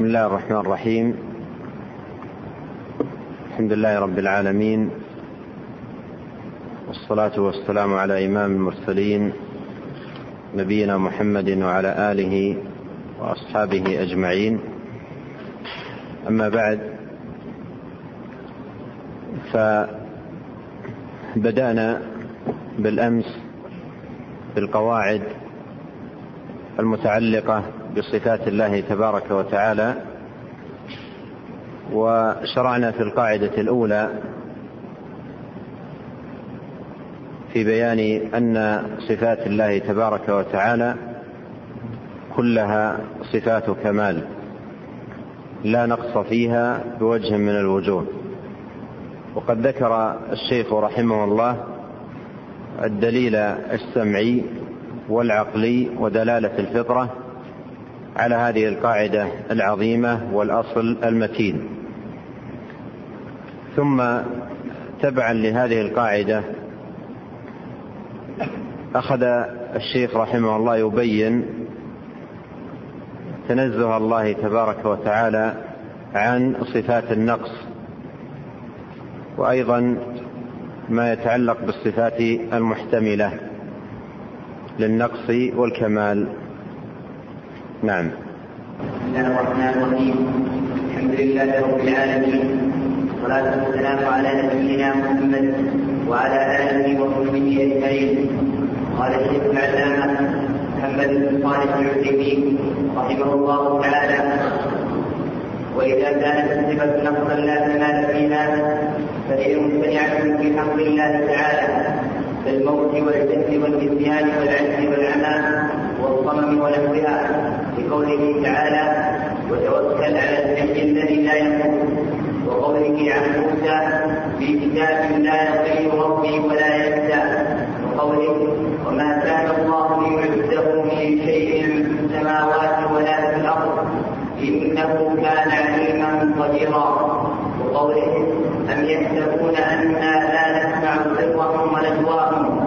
بسم الله الرحمن الرحيم. الحمد لله رب العالمين. والصلاة والسلام على إمام المرسلين نبينا محمد وعلى آله وأصحابه أجمعين. أما بعد فبدأنا بالأمس بالقواعد المتعلقة بصفات الله تبارك وتعالى وشرعنا في القاعدة الأولى في بيان أن صفات الله تبارك وتعالى كلها صفات كمال لا نقص فيها بوجه من الوجوه. وقد ذكر الشيخ رحمه الله الدليل السمعي والعقلي ودلالة الفطرة على هذه القاعدة العظيمة والأصل المتين. ثم تبعا لهذه القاعدة أخذ الشيخ رحمه الله يبين تنزه الله تبارك وتعالى عن صفات النقص وأيضا ما يتعلق بالصفات المحتملة للنقص والكمال. نعم. بسم الله الرحمن الرحيم. الحمد لله رب العالمين. والصلاة والسلام على نبينا محمد وعلى آله وصحبه أجمعين. قال الشيخ العلامة محمد بن صالح العثيمين رحمه الله تعالى. وإذا كانت الصفة نقصا لا كمال فيها فهي ممتنعة في حق الله تعالى كالموت والجهل والنسيان والعجز والعمى والصمم ونحوها لقوله تعالى وتوكل على الحي الذي لا يموت وقوله عن موسى في كتاب لا يضل ربي ولا ينسى وقوله وما كان الله ليعزه من شيء في السماوات ولا في الأرض إنه كان عليما قديرا وقوله أم يحسبون أنا لا نسمع سرهم ونجواهم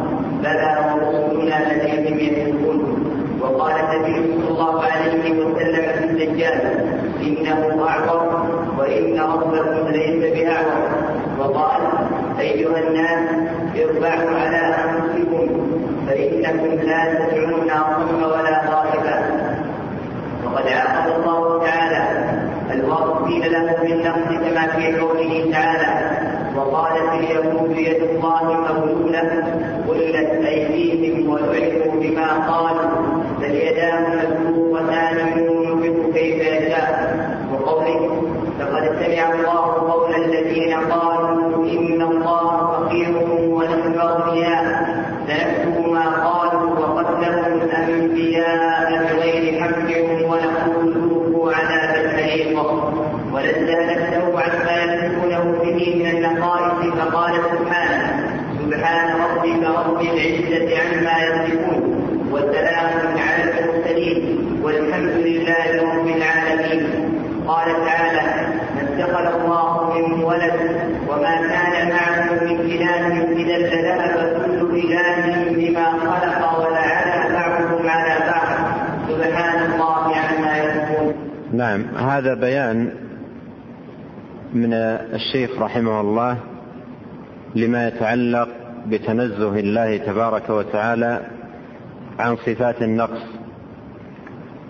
بلى ورسلنا لديهم يكتبون وقال النبي صلى الله عليه وسلم في الدجال انه اعور وان ربكم ليس باعور وقال أيها الناس اربعوا على أنفسكم فإنكم لا تدعون اصم ولا غائبا. وقد عاقب الله تعالى. الواصفين له بالنقص كما في قوله تعالى وقالت اليهود يد الله مغلولة غلت أيديهم ولعنوا بما قالوا بل يداه مبسوطتان ينفق كيف يشاء وقوله لقد سمع الله قول الذين قالوا إن الله فقير ونحن أغنياء سنكتب ما قالوا وقتلهم الأنبياء بغير حق ونقول ذوقوا عذاب الحريق ونزه نفسه عما يصفونه به من النقائص فقال سبحانه سبحان ربك رب العزة عما يصفون وسلام على المرسلين والحمد لله رب العالمين قال تعالى ما اتخذ الله من ولد وما كان معه من اله اذا لذهب كل اله بما خلق ولعلى بعضهم على بعض سبحان الله عما يصفون نعم هذا بيان من الشيخ رحمه الله لما يتعلق بتنزه الله تبارك وتعالى عن صفات النقص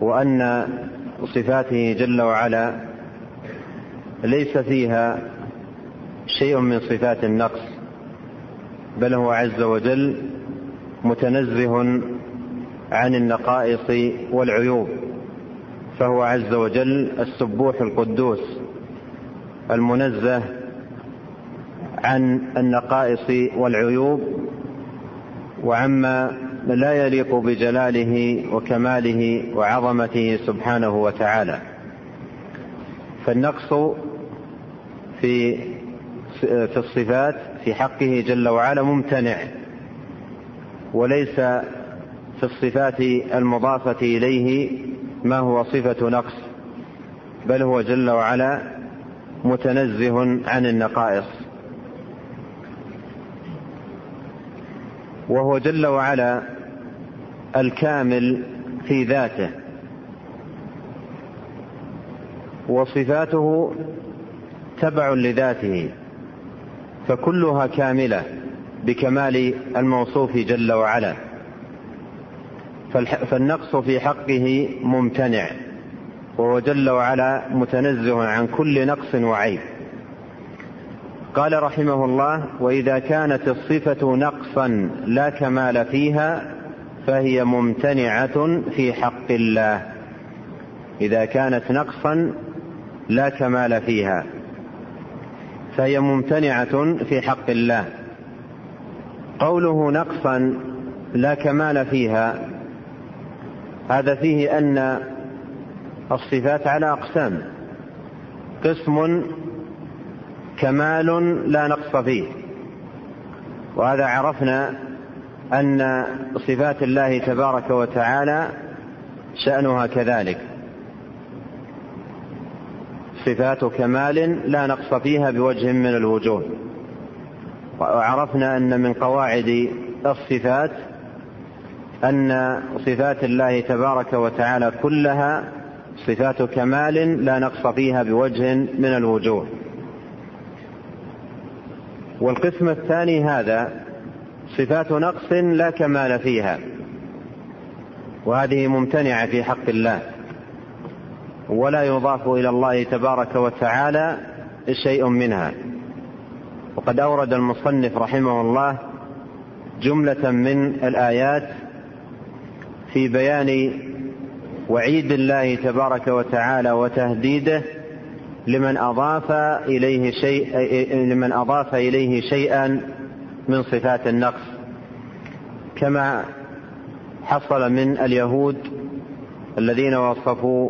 وأن صفاته جل وعلا ليس فيها شيء من صفات النقص بل هو عز وجل متنزه عن النقائص والعيوب. فهو عز وجل السبوح القدوس المنزه عن النقائص والعيوب وعما لا يليق بجلاله وكماله وعظمته سبحانه وتعالى. فالنقص في في الصفات في حقه جل وعلا ممتنع وليس في الصفات المضافة إليه ما هو صفة نقص؟ بل هو جل وعلا متنزه عن النقائص. وهو جل وعلا الكامل في ذاته. وصفاته تبع لذاته. فكلها كاملة بكمال الموصوف جل وعلا. فالنقص في حقه ممتنع. وهو جل وعلا متنزه عن كل نقص وعيب. قال رحمه الله وإذا كانت الصفة نقصا لا كمال فيها فهي ممتنعة في حق الله. إذا كانت نقصا لا كمال فيها فهي ممتنعة في حق الله. قوله نقصا لا كمال فيها هذا فيه أن الصفات على أقسام. قسم كمال لا نقص فيه. وهذا عرفنا أن صفات الله تبارك وتعالى شأنها كذلك. صفات كمال لا نقص فيها بوجه من الوجوه. وعرفنا أن من قواعد الصفات أن صفات الله تبارك وتعالى كلها صفات كمال لا نقص فيها بوجه من الوجوه. والقسم الثاني هذا صفات نقص لا كمال فيها وهذه ممتنعة في حق الله. ولا يضاف إلى الله تبارك وتعالى شيء منها. وقد أورد المصنف رحمه الله جملة من الآيات في بيان وعيد الله تبارك وتعالى وتهديده لمن أضاف إليه شيء لمن أضاف إليه شيئا من صفات النقص. كما حصل من اليهود الذين وصفوا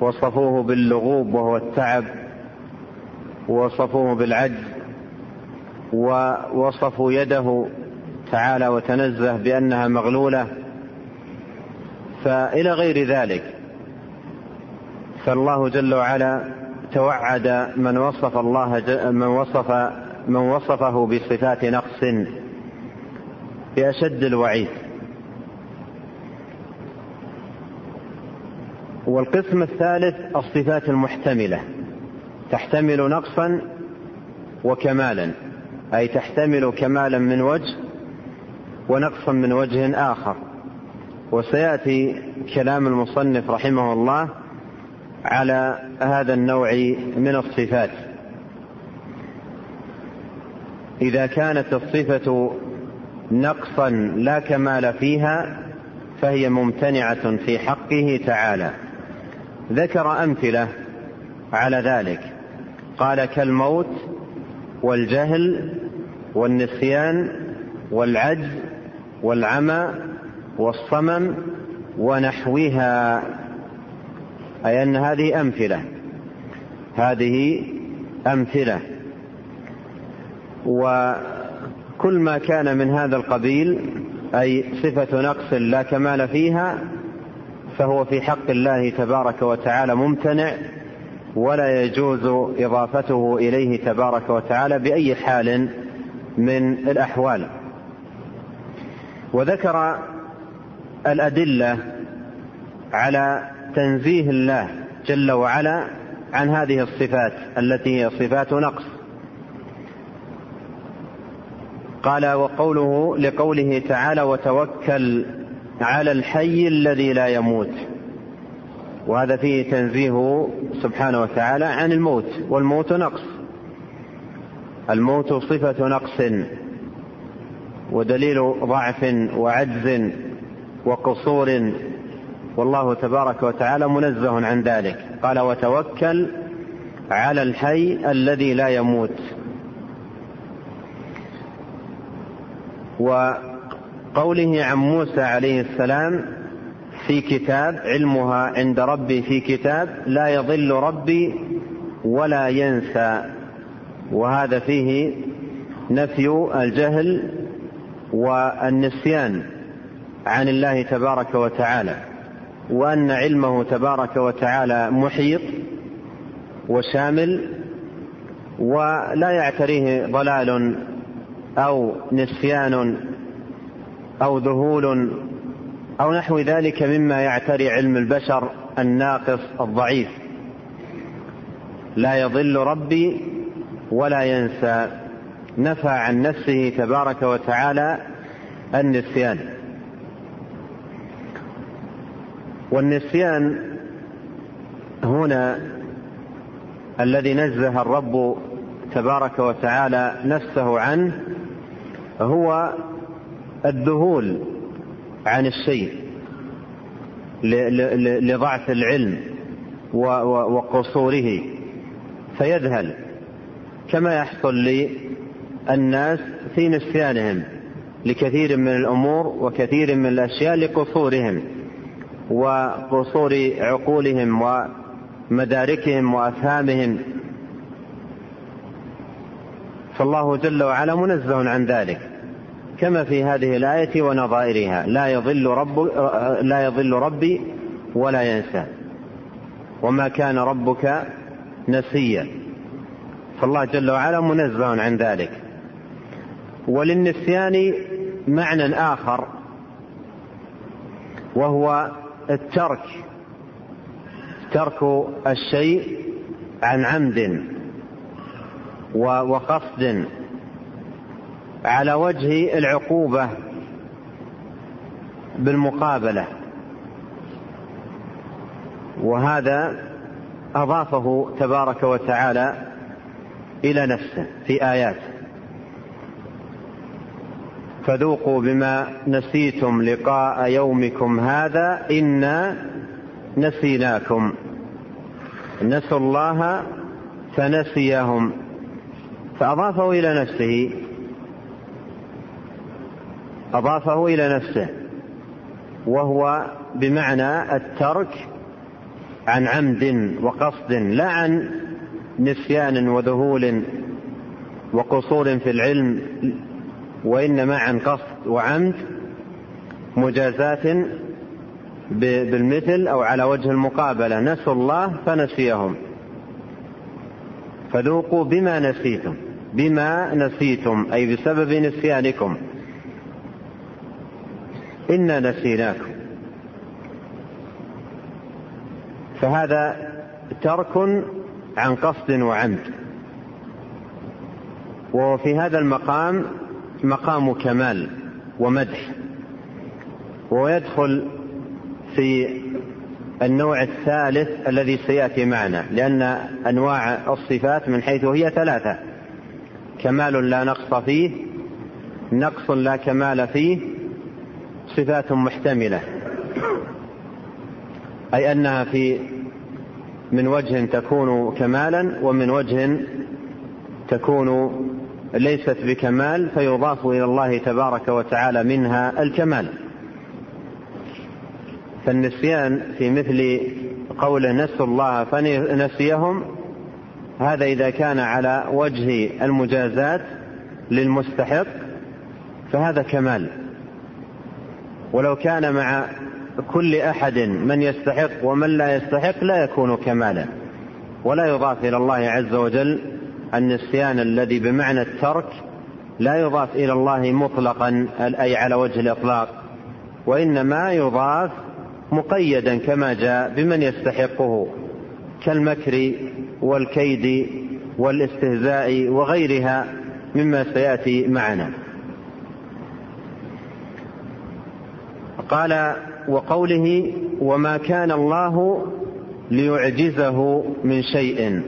وصفوه باللغوب وهو التعب ووصفوه بالعجز ووصفوا يده تعالى وتنزه بأنها مغلولة. فإلى غير ذلك فالله جل وعلا توعد من وصف الله من وصف من وصفه بصفات نقص بأشد الوعيد. والقسم الثالث الصفات المحتملة تحتمل نقصا وكمالا أي تحتمل كمالا من وجه ونقصا من وجه آخر. وسيأتي كلام المصنف رحمه الله على هذا النوع من الصفات. إذا كانت الصفة نقصا لا كمال فيها فهي ممتنعة في حقه تعالى. ذكر أمثلة على ذلك. قال كالموت والجهل والنسيان والعجز والعمى والصمم ونحوها أي أن هذه أمثلة. هذه أمثلة. وكل ما كان من هذا القبيل أي صفة نقص لا كمال فيها فهو في حق الله تبارك وتعالى ممتنع ولا يجوز إضافته إليه تبارك وتعالى بأي حال من الأحوال. وذكر الأدلة على تنزيه الله جل وعلا عن هذه الصفات التي هي صفات نقص. قال وقوله لقوله تعالى وتوكل على الحي الذي لا يموت وهذا فيه تنزيه سبحانه وتعالى عن الموت والموت نقص. الموت صفة نقص ودليل ضعف وعجز. وقصور والله تبارك وتعالى منزه عن ذلك. قال وتوكل على الحي الذي لا يموت. وقوله عن موسى عليه السلام في كتاب علمها عند ربي في كتاب لا يضل ربي ولا ينسى. وهذا فيه نفي الجهل والنسيان. عن الله تبارك وتعالى وأن علمه تبارك وتعالى محيط وشامل ولا يعتريه ضلال أو نسيان أو ذهول أو نحو ذلك مما يعتري علم البشر الناقص الضعيف. لا يضل ربي ولا ينسى. نفى عن نفسه تبارك وتعالى النسيان. والنسيان هنا الذي نزه الرب تبارك وتعالى نفسه عنه هو الذهول عن الشيء لضعف العلم وقصوره فيذهل. كما يحصل للناس في نسيانهم لكثير من الأمور وكثير من الأشياء لقصورهم. وقصور عقولهم ومداركهم وأفهامهم. فالله جل وعلا منزه عن ذلك. كما في هذه الآية ونظائرها لا يضل رب لا يضل ربي ولا ينسى. وما كان ربك نسيا. فالله جل وعلا منزه عن ذلك. وللنسيان معنى آخر وهو الترك. ترك الشيء عن عمد وقصد على وجه العقوبة بالمقابلة. وهذا أضافه تبارك وتعالى إلى نفسه في آيات. فذوقوا بما نسيتم لقاء يومكم هذا إنا نسيناكم. نسوا الله فنسيهم. فأضافه إلى نفسه. أضافه إلى نفسه. وهو بمعنى الترك عن عمد وقصد لا عن نسيان وذهول وقصور في العلم. وإنما عن قصد وعمد مجازاة بالمثل أو على وجه المقابلة. نسوا الله فنسيهم. فذوقوا بما نسيتم. بما نسيتم أي بسبب نسيانكم. إنا نسيناكم. فهذا ترك عن قصد وعمد. وفي هذا المقام مقام كمال ومدح. ويدخل في النوع الثالث الذي سيأتي معنا لأن أنواع الصفات من حيث هي ثلاثة. كمال لا نقص فيه نقص لا كمال فيه صفات محتملة. أي أنها في من وجه تكون كمالا ومن وجه تكون ليست بكمال فيضاف إلى الله تبارك وتعالى منها الكمال. فالنسيان في مثل قوله نسوا الله فنسيهم هذا إذا كان على وجه المجازات للمستحق فهذا كمال. ولو كان مع كل أحد من يستحق ومن لا يستحق لا يكون كمالا ولا يضاف إلى الله عز وجل النسيان الذي بمعنى الترك لا يضاف إلى الله مطلقا أي على وجه الإطلاق وإنما يضاف مقيدا كما جاء بمن يستحقه كالمكر والكيد والاستهزاء وغيرها مما سيأتي معنا. قال وقوله وما كان الله ليعجزه من شيء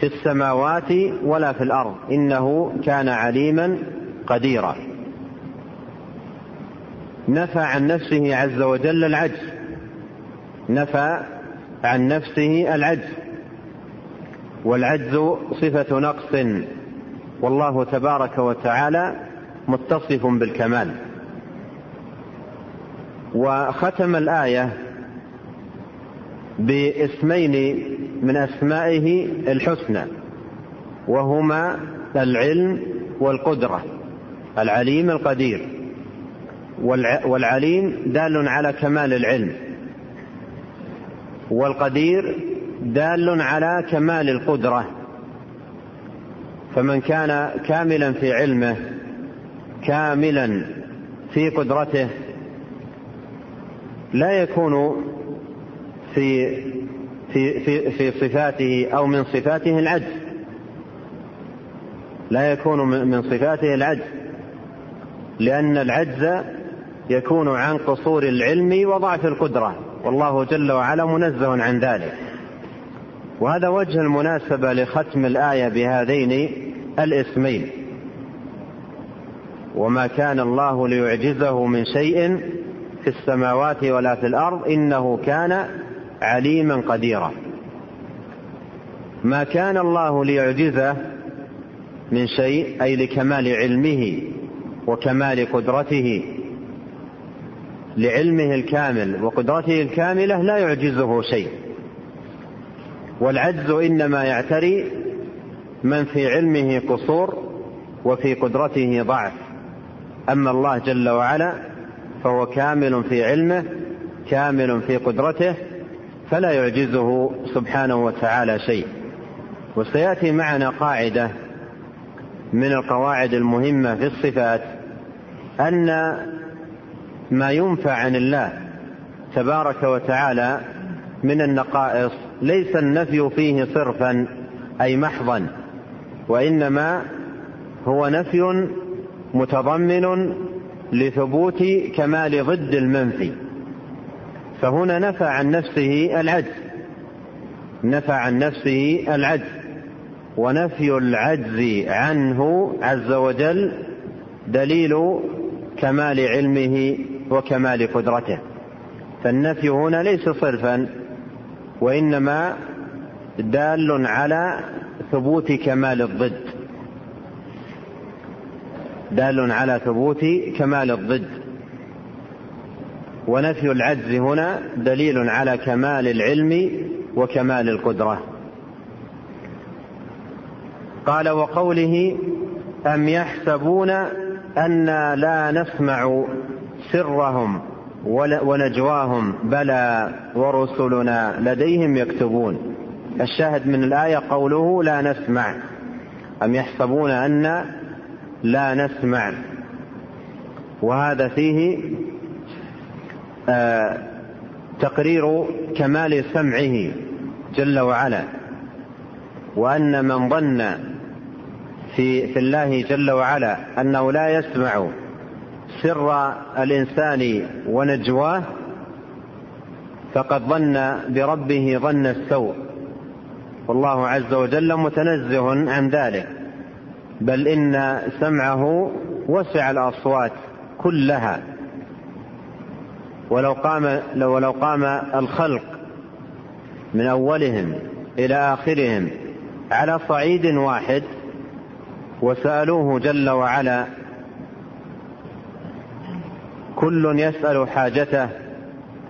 في السماوات ولا في الأرض. إنه كان عليما قديرا. نفى عن نفسه عز وجل العجز. نفى عن نفسه العجز. والعجز صفة نقص. والله تبارك وتعالى متصف بالكمال. وختم الآية باسمين من أسمائه الحسنى وهما العلم والقدرة العليم القدير والعليم دال على كمال العلم والقدير دال على كمال القدرة. فمن كان كاملا في علمه كاملا في قدرته لا يكون في في, في, في صفاته أو من صفاته العجز. لا يكون من صفاته العجز. لأن العجز يكون عن قصور العلم وضعف القدرة. والله جل وعلا منزه عن ذلك. وهذا وجه المناسبة لختم الآية بهذين الاسمين. وما كان الله ليعجزه من شيء في السماوات ولا في الأرض إنه كان عليما قديرا. ما كان الله ليعجزه من شيء أي لكمال علمه وكمال قدرته. لعلمه الكامل وقدرته الكاملة لا يعجزه شيء. والعجز إنما يعتري من في علمه قصور وفي قدرته ضعف. أما الله جل وعلا فهو كامل في علمه كامل في قدرته فلا يعجزه سبحانه وتعالى شيء. وسيأتي معنا قاعدة من القواعد المهمة في الصفات أن ما ينفع عن الله تبارك وتعالى من النقائص ليس النفي فيه صرفا أي محضا وإنما هو نفي متضمن لثبوت كمال ضد المنفي. فهنا نفى عن نفسه العجز. نفى عن نفسه العجز. ونفي العجز عنه عز وجل دليل كمال علمه وكمال قدرته. فالنفي هنا ليس صرفا وإنما دال على ثبوت كمال الضد. دال على ثبوت كمال الضد. ونفي العجز هنا دليل على كمال العلم وكمال القدرة. قال وقوله أم يحسبون أنا لا نسمع سرهم ونجواهم بلى ورسلنا لديهم يكتبون. الشاهد من الآية قوله لا نسمع. أم يحسبون أن لا نسمع. وهذا فيه تقرير كمال سمعه جل وعلا وأن من ظن في في الله جل وعلا أنه لا يسمع سر الإنسان ونجواه فقد ظن بربه ظن السوء. والله عز وجل متنزه عن ذلك بل إن سمعه وسع الأصوات كلها. ولو قام ولو قام الخلق من أولهم إلى آخرهم على صعيد واحد وسألوه جل وعلا كل يسأل حاجته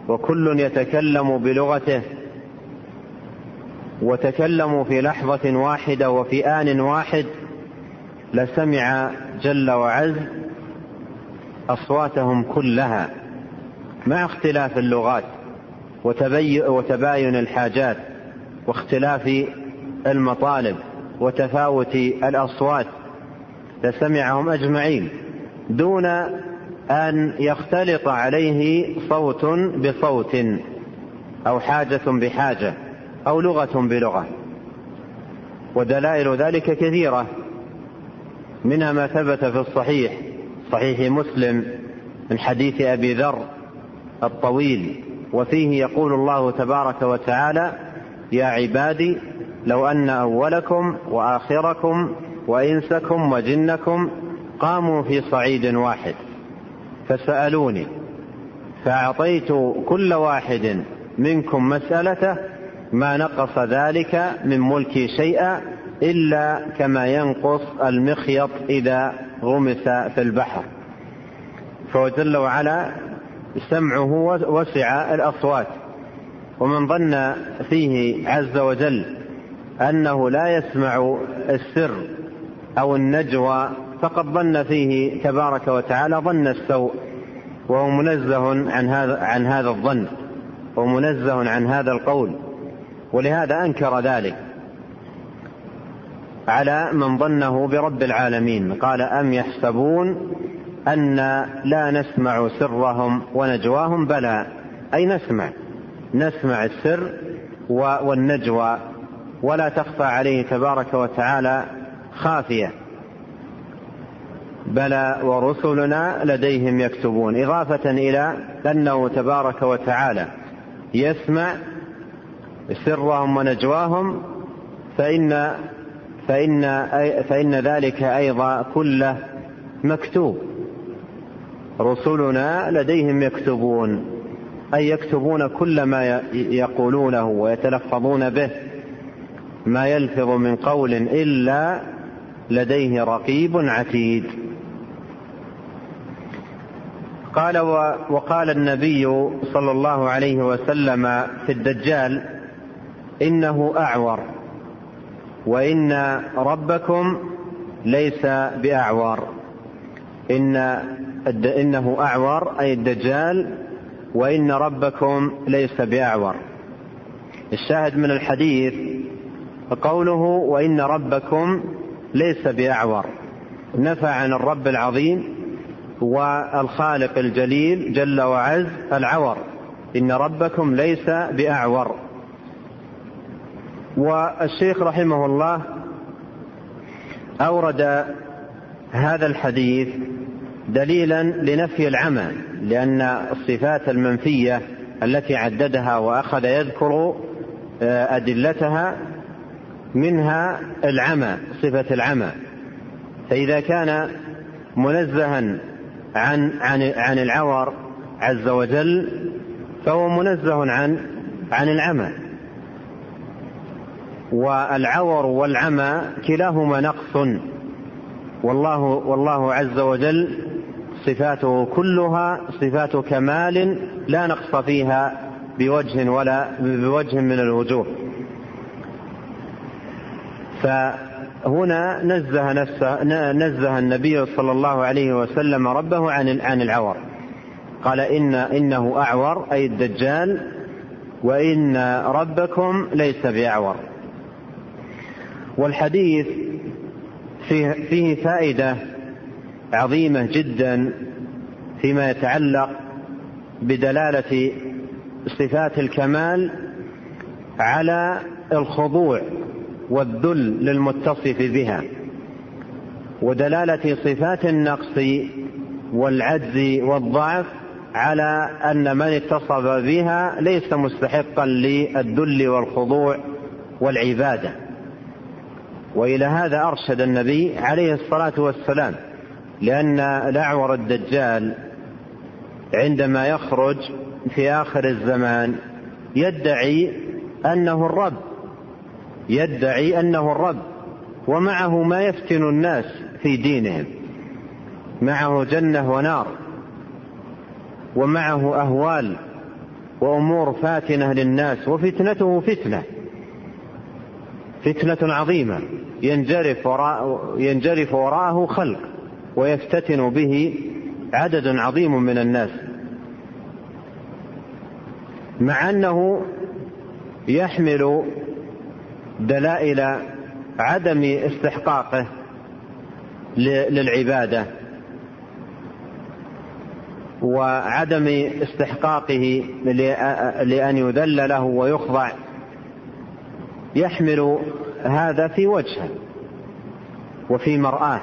وكل يتكلم بلغته وتكلموا في لحظة واحدة وفي آن واحد لسمع جل وعز أصواتهم كلها مع اختلاف اللغات وتباين الحاجات واختلاف المطالب وتفاوت الأصوات لسمعهم أجمعين دون أن يختلط عليه صوت بصوت أو حاجة بحاجة أو لغة بلغة. ودلائل ذلك كثيرة منها ما ثبت في الصحيح صحيح مسلم من حديث أبي ذر الطويل وفيه يقول الله تبارك وتعالى يا عبادي لو أن أولكم وآخركم وإنسكم وجنكم قاموا في صعيد واحد فسألوني فأعطيت كل واحد منكم مسألته ما نقص ذلك من ملكي شيئا إلا كما ينقص المخيط إذا غمس في البحر. فهو جل وعلا سمعه وسع الأصوات. ومن ظن فيه عز وجل أنه لا يسمع السر أو النجوى فقد ظن فيه تبارك وتعالى ظن السوء. وهو منزه عن هذا عن هذا الظن. ومنزه عن هذا القول. ولهذا أنكر ذلك. على من ظنه برب العالمين. قال أم يحسبون أن لا نسمع سرهم ونجواهم بلى. أي نسمع. نسمع السر والنجوى ولا تخفى عليه تبارك وتعالى خافية. بلى ورسلنا لديهم يكتبون. إضافة إلى أنه تبارك وتعالى يسمع سرهم ونجواهم فان فان فإن ذلك أيضا كله مكتوب. رسلنا لديهم يكتبون أي يكتبون كل ما يقولونه ويتلفظون به ما يلفظ من قول إلا لديه رقيب عتيد. قال وقال النبي صلى الله عليه وسلم في الدجال إنه أعور وإن ربكم ليس بأعور. إن إنه أعور أي الدجال وإن ربكم ليس بأعور. الشاهد من الحديث قوله وإن ربكم ليس بأعور. نفى عن الرب العظيم والخالق الجليل جل وعز العور. إن ربكم ليس بأعور. والشيخ رحمه الله أورد هذا الحديث دليلا لنفي العمى لأن الصفات المنفية التي عددها وأخذ يذكر آه، أدلتها منها العمى صفة العمى. فإذا كان منزها عن عن عن العور عز وجل فهو منزه عن عن العمى. والعور والعمى كلاهما نقص. والله والله عز وجل صفاته كلها صفات كمال لا نقص فيها بوجه ولا بوجه من الوجوه. فهنا نزه نفسه نزه النبي صلى الله عليه وسلم ربه عن عن العور. قال إن إنه أعور أي الدجال وإن ربكم ليس بأعور. والحديث فيه, فيه فائدة عظيمة جدا فيما يتعلق بدلالة صفات الكمال على الخضوع والذل للمتصف بها ودلالة صفات النقص والعجز والضعف على أن من اتصف بها ليس مستحقا للذل والخضوع والعبادة. وإلى هذا أرشد النبي عليه الصلاة والسلام لأن الأعور الدجال عندما يخرج في آخر الزمان يدعي أنه الرب يدعي أنه الرب ومعه ما يفتن الناس في دينهم معه جنة ونار ومعه أهوال وأمور فاتنة للناس وفتنته فتنة فتنة عظيمة ينجرف وراء ينجرف وراءه خلق. ويفتتن به عدد عظيم من الناس مع أنه يحمل دلائل عدم استحقاقه للعبادة وعدم استحقاقه لأن يذل له ويخضع. يحمل هذا في وجهه وفي مرآه.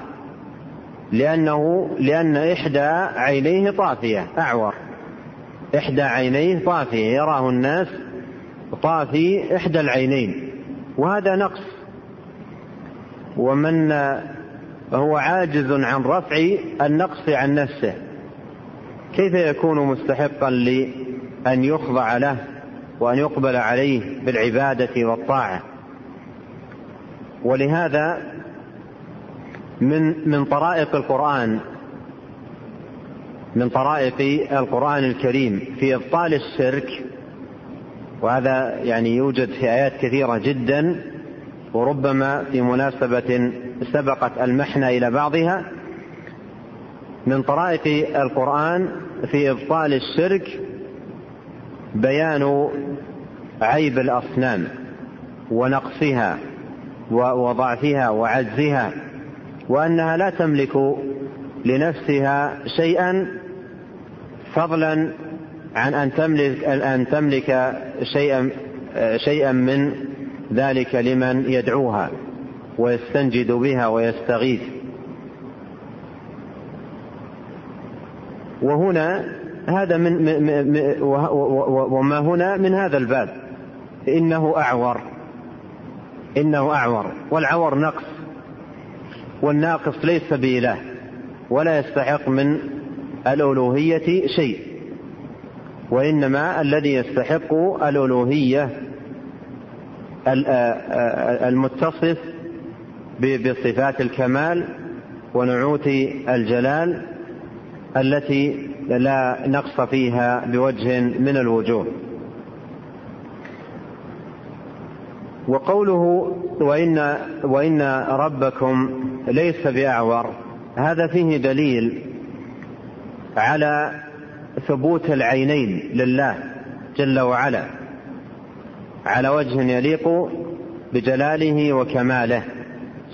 لأنه لأن إحدى عينيه طافية أعور. إحدى عينيه طافية يراه الناس طافي إحدى العينين. وهذا نقص. ومن هو عاجز عن رفع النقص عن نفسه. كيف يكون مستحقا لأن يخضع له وأن يقبل عليه بالعبادة والطاعة؟ ولهذا من من طرائق القرآن من طرائق القرآن الكريم في إبطال الشرك وهذا يعني يوجد في آيات كثيرة جدا وربما في مناسبة سبقت المحنة إلى بعضها. من طرائق القرآن في إبطال الشرك بيان عيب الأصنام ونقصها وضعفها وعجزها. وأنها لا تملك لنفسها شيئا فضلا عن أن تملك أن تملك شيئا شيئا من ذلك لمن يدعوها ويستنجد بها ويستغيث. وهنا هذا من وما هنا من هذا الباب. إنه أعور. إنه أعور. والعور نقص. والناقص ليس بإله ولا يستحق من الألوهية شيء وإنما الذي يستحق الألوهية المتصف بصفات الكمال ونعوت الجلال التي لا نقص فيها بوجه من الوجوه. وقوله وإن وإن ربكم ليس بأعور هذا فيه دليل على ثبوت العينين لله جل وعلا على وجه يليق بجلاله وكماله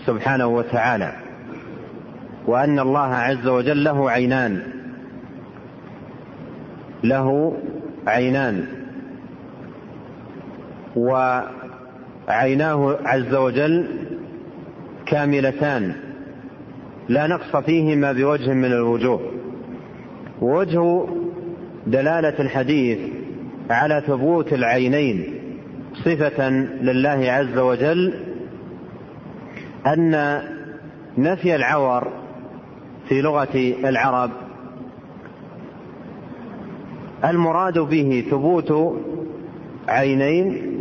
سبحانه وتعالى وأن الله عز وجل له عينان له عينان وعيناه عز وجل كاملتان لا نقص فيهما بوجه من الوجوه. ووجه دلالة الحديث على ثبوت العينين صفة لله عز وجل أن نفي العور في لغة العرب المراد به ثبوت عينين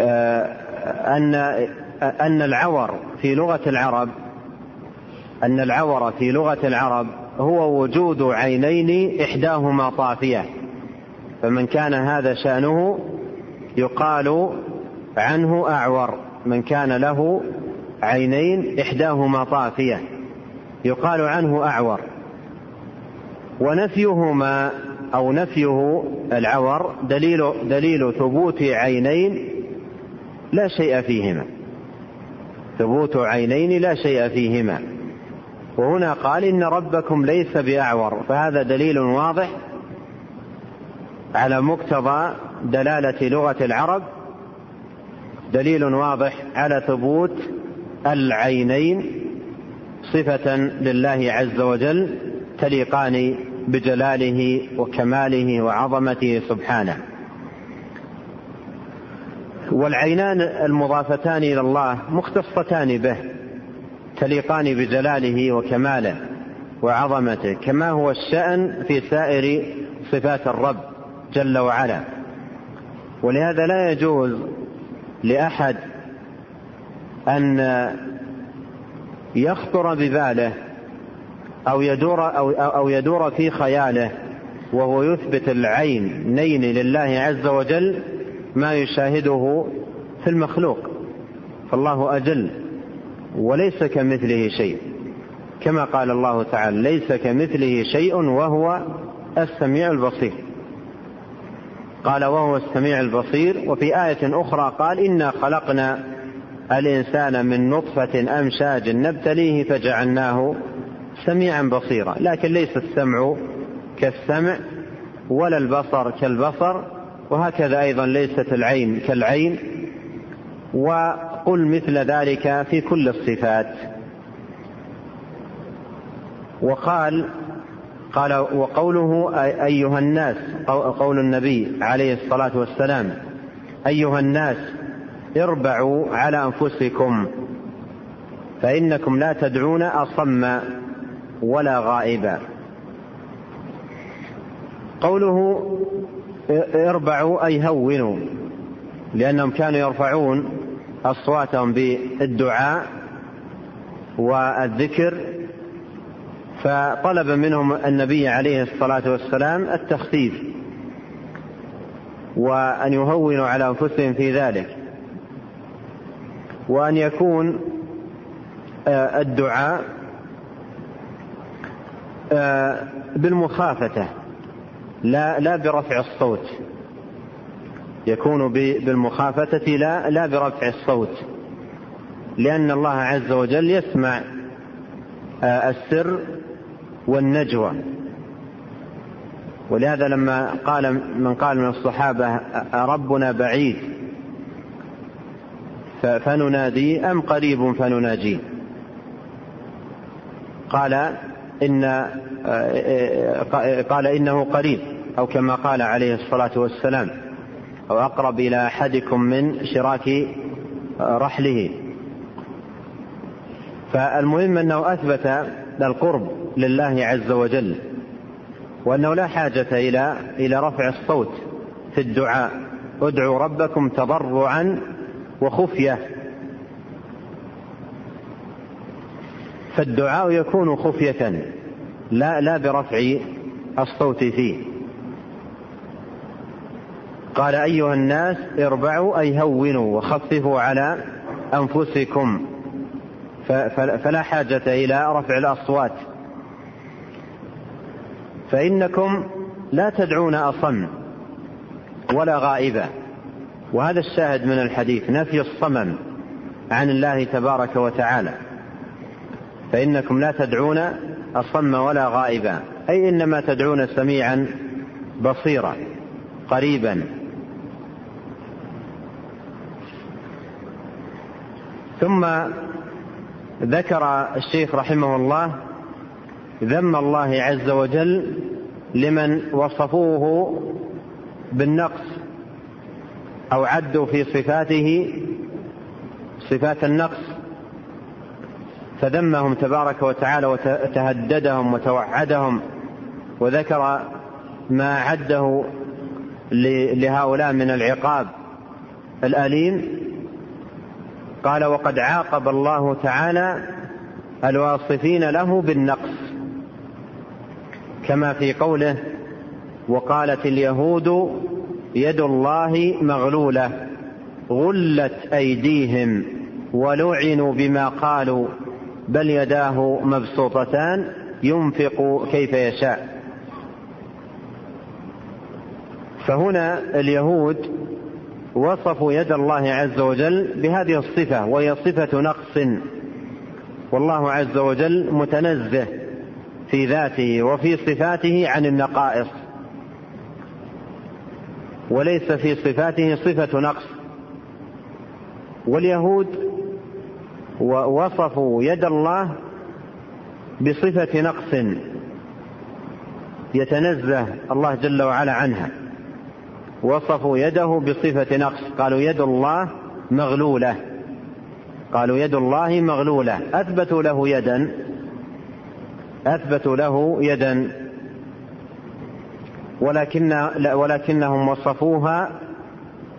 أن أن العور في لغة العرب أن العور في لغة العرب هو وجود عينين إحداهما طافية. فمن كان هذا شأنه يقال عنه أعور. من كان له عينين إحداهما طافية يقال عنه أعور. ونفيهما أو نفيه العور دليل دليل ثبوت عينين لا شيء فيهما. ثبوت عينين لا شيء فيهما. وهنا قال إن ربكم ليس بأعور. فهذا دليل واضح على مقتضى دلالة لغة العرب. دليل واضح على ثبوت العينين صفة لله عز وجل تليقان بجلاله وكماله وعظمته سبحانه. والعينان المضافتان إلى الله مختصتان به تليقان بجلاله وكماله وعظمته كما هو الشأن في سائر صفات الرب جل وعلا. ولهذا لا يجوز لأحد أن يخطر بباله أو يدور أو أو يدور في خياله وهو يثبت العينين لله عز وجل ما يشاهده في المخلوق فالله أجل وليس كمثله شيء. كما قال الله تعالى ليس كمثله شيء وهو السميع البصير. قال وهو السميع البصير. وفي آية أخرى قال إنا خلقنا الإنسان من نطفة أمشاج نبتليه فجعلناه سميعا بصيرا. لكن ليس السمع كالسمع ولا البصر كالبصر. وهكذا أيضا ليست العين كالعين وقل مثل ذلك في كل الصفات. وقال قال وقوله أيها الناس قول النبي عليه الصلاة والسلام أيها الناس اربعوا على أنفسكم فإنكم لا تدعون أصم ولا غائبا. قوله اربعوا أي هونوا لأنهم كانوا يرفعون أصواتهم بالدعاء والذكر فطلب منهم النبي عليه الصلاة والسلام التخفيف وأن يهونوا على أنفسهم في ذلك وأن يكون آه، الدعاء آه، بالمخافة. لا لا برفع الصوت. يكون بالمخافة لا لا برفع الصوت. لأن الله عز وجل يسمع آه، السر والنجوى. ولهذا لما قال من قال من الصحابة ربنا بعيد فننادي أم قريب فنناجيه قال إن قال إنه قريب. أو كما قال عليه الصلاة والسلام أو أقرب إلى أحدكم من شراك رحله. فالمهم أنه أثبت القرب لله عز وجل وأنه لا حاجة إلى إلى رفع الصوت في الدعاء. ادعوا ربكم تضرعا وخفية. فالدعاء يكون خفية لا لا برفع الصوت فيه. قال أيها الناس اربعوا أي هونوا وخففوا على أنفسكم. فلا حاجة إلى رفع الأصوات. فإنكم لا تدعون أصم ولا غائبا وهذا الشاهد من الحديث نفي الصمم عن الله تبارك وتعالى. فإنكم لا تدعون أصم ولا غائبا أي إنما تدعون سميعا بصيرا قريبا. ثم ذكر الشيخ رحمه الله ذم الله عز وجل لمن وصفوه بالنقص أو عدوا في صفاته صفات النقص فذمهم تبارك وتعالى وتهددهم وتوعدهم وذكر ما عده لهؤلاء من العقاب الأليم. قال وقد عاقب الله تعالى الواصفين له بالنقص كما في قوله وقالت اليهود يد الله مغلولة غلت أيديهم ولعنوا بما قالوا بل يداه مبسوطتان ينفق كيف يشاء فهنا اليهود وصفوا يد الله عز وجل بهذه الصفة وهي صفة نقص. والله عز وجل متنزه في ذاته وفي صفاته عن النقائص. وليس في صفاته صفة نقص. واليهود وصفوا يد الله بصفة نقص. يتنزه الله جل وعلا عنها. وصفوا يده بصفة نقص قالوا يد الله مغلولة. قالوا يد الله مغلولة. أثبتوا له يدا. أثبتوا له يدا. ولكن ولكنهم وصفوها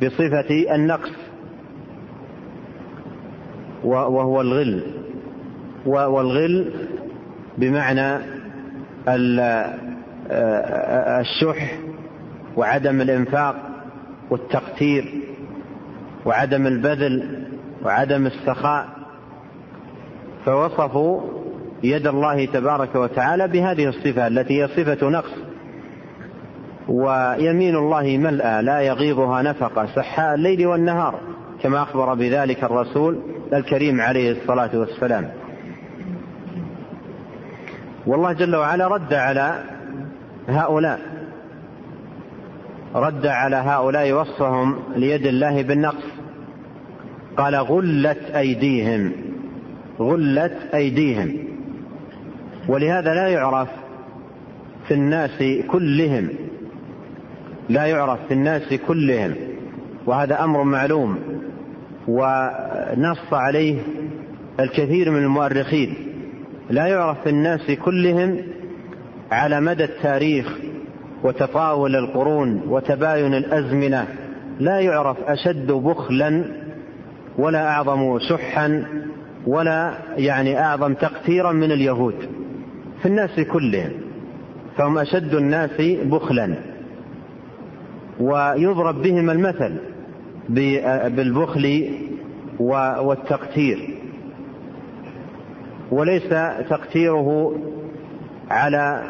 بصفة النقص وهو الغل. والغل بمعنى الشح. وعدم الإنفاق والتقتير وعدم البذل وعدم السخاء فوصفوا يد الله تبارك وتعالى بهذه الصفة التي هي صفة نقص. ويمين الله ملأى لا يغيضها نفقة سحاء الليل والنهار كما أخبر بذلك الرسول الكريم عليه الصلاة والسلام. والله جل وعلا رد على هؤلاء. رد على هؤلاء وصفهم ليد الله بالنقص. قال غلت أيديهم. غلت أيديهم. ولهذا لا يعرف في الناس كلهم. لا يعرف في الناس كلهم. وهذا أمر معلوم. ونص عليه الكثير من المؤرخين. لا يعرف في الناس كلهم على مدى التاريخ وتطاول القرون وتباين الأزمنة لا يعرف أشد بخلا ولا أعظم شحا ولا يعني أعظم تقتيرا من اليهود. في الناس كلهم فهم أشد الناس بخلا. ويضرب بهم المثل بالبخل والتقتير. وليس تقتيره على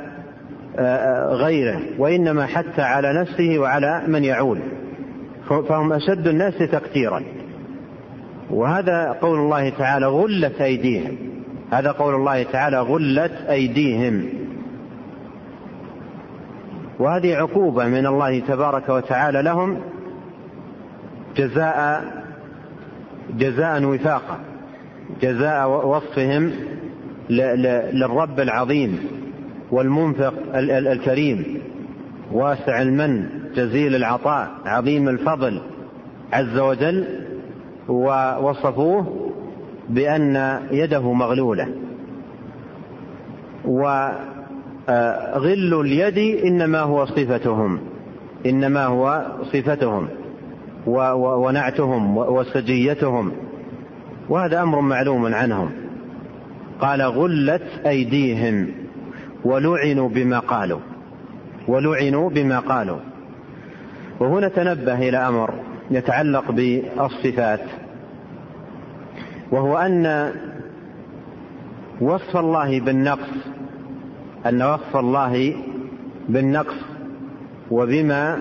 غيره وإنما حتى على نفسه وعلى من يعول. فهم أشد الناس تقتيرا وهذا قول الله تعالى غلت أيديهم. هذا قول الله تعالى غلت أيديهم. وهذه عقوبة من الله تبارك وتعالى لهم جزاء جزاء وفاقا جزاء وصفهم للرب العظيم. والمنفق الكريم. واسع المن جزيل العطاء عظيم الفضل عز وجل ووصفوه بأن يده مغلولة. وغل اليد إنما هو صفتهم. إنما هو صفتهم. ونعتهم وسجيتهم. وهذا أمر معلوم عنهم. قال غلت أيديهم. ولعنوا بما قالوا. ولعنوا بما قالوا. وهنا تنبه إلى أمر يتعلق بالصفات. وهو أن وصف الله بالنقص أن وصف الله بالنقص وبما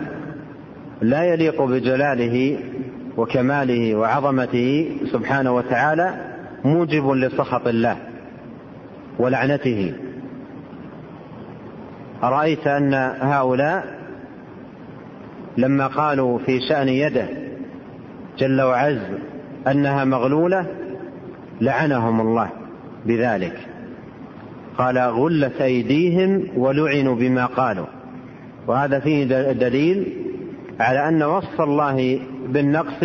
لا يليق بجلاله وكماله وعظمته سبحانه وتعالى موجب لسخط الله ولعنته. أرأيت أن هؤلاء لما قالوا في شأن يده جل وعز أنها مغلولة لعنهم الله بذلك. قال غلت أيديهم ولعنوا بما قالوا. وهذا فيه دليل على أن وصف الله بالنقص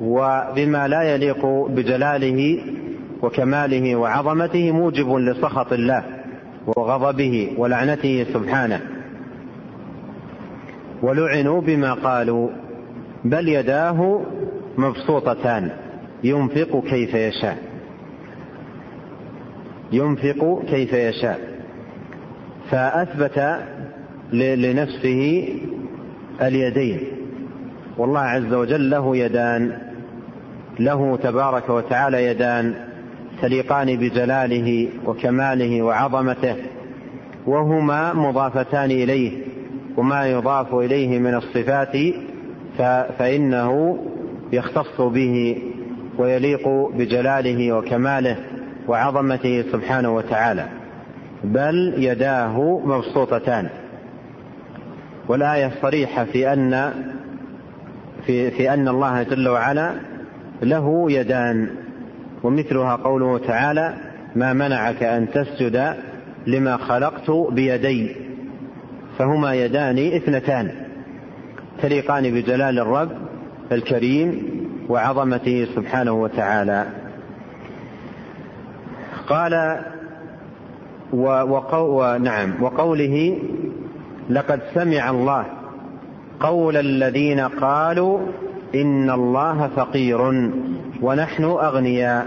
وبما لا يليق بجلاله وكماله وعظمته موجب لسخط الله. وغضبه ولعنته سبحانه. ولعنوا بما قالوا بل يداه مبسوطتان. ينفق كيف يشاء. ينفق كيف يشاء. فأثبت لنفسه اليدين. والله عز وجل له يدان له تبارك وتعالى يدان تليقان بجلاله وكماله وعظمته وهما مضافتان إليه وما يضاف إليه من الصفات فإنه يختص به ويليق بجلاله وكماله وعظمته سبحانه وتعالى بل يداه مبسوطتان. والآية صريحة في أن في, في أن الله جل وعلا له يدان. ومثلها قوله تعالى ما منعك أن تسجد لما خلقت بيدي. فهما يدان اثنتان تليقان بجلال الرب الكريم وعظمته سبحانه وتعالى. قال وقو نعم وقوله لقد سمع الله قول الذين قالوا إن الله فقير ونحن أغنياء.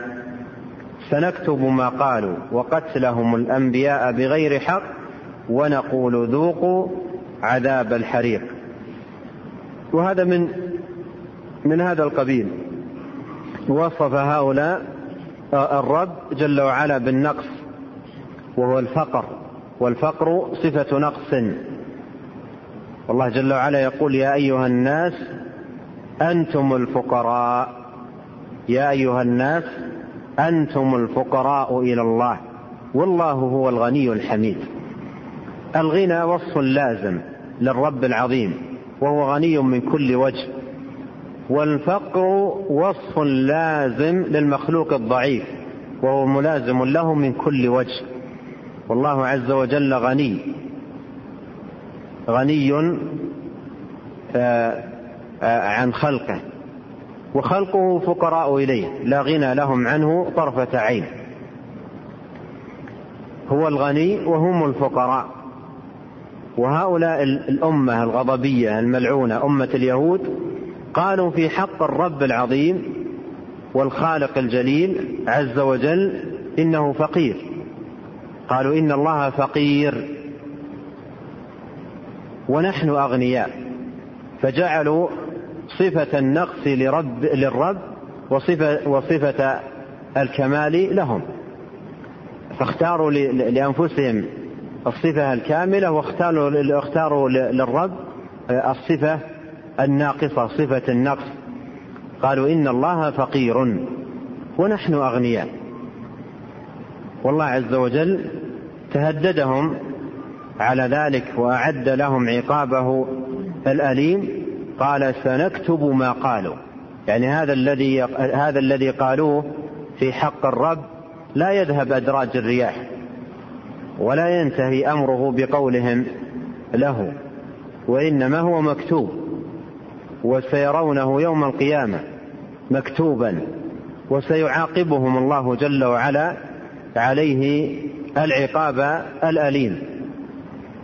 سنكتب ما قالوا وقتلهم الأنبياء بغير حق ونقول ذوقوا عذاب الحريق. وهذا من من هذا القبيل. وصف هؤلاء الرب جل وعلا بالنقص وهو الفقر. والفقر صفة نقص. والله جل وعلا يقول يا أيها الناس أنتم الفقراء. يا أيها الناس أنتم الفقراء إلى الله. والله هو الغني الحميد. الغنى وصف لازم للرب العظيم وهو غني من كل وجه. والفقر وصف لازم للمخلوق الضعيف وهو ملازم له من كل وجه. والله عز وجل غني. غني آه، عن خلقه. وخلقه فقراء إليه لا غنى لهم عنه طرفة عين. هو الغني وهم الفقراء. وهؤلاء الأمة الغضبية الملعونة أمة اليهود قالوا في حق الرب العظيم والخالق الجليل عز وجل إنه فقير. قالوا إن الله فقير. ونحن أغنياء. فجعلوا صفة النقص لرب للرب وصفه وصفة الكمال لهم. فاختاروا لأنفسهم الصفة الكاملة واختاروا اختاروا للرب الصفة الناقصة صفة النقص. قالوا إن الله فقير ونحن أغنياء. والله عز وجل تهددهم على ذلك وأعد لهم عقابه الأليم. قال سنكتب ما قالوا. يعني هذا الذي هذا الذي قالوه في حق الرب لا يذهب أدراج الرياح ولا ينتهي أمره بقولهم له وإنما هو مكتوب وسيرونه يوم القيامة مكتوبا وسيعاقبهم الله جل وعلا عليه العقاب الأليم.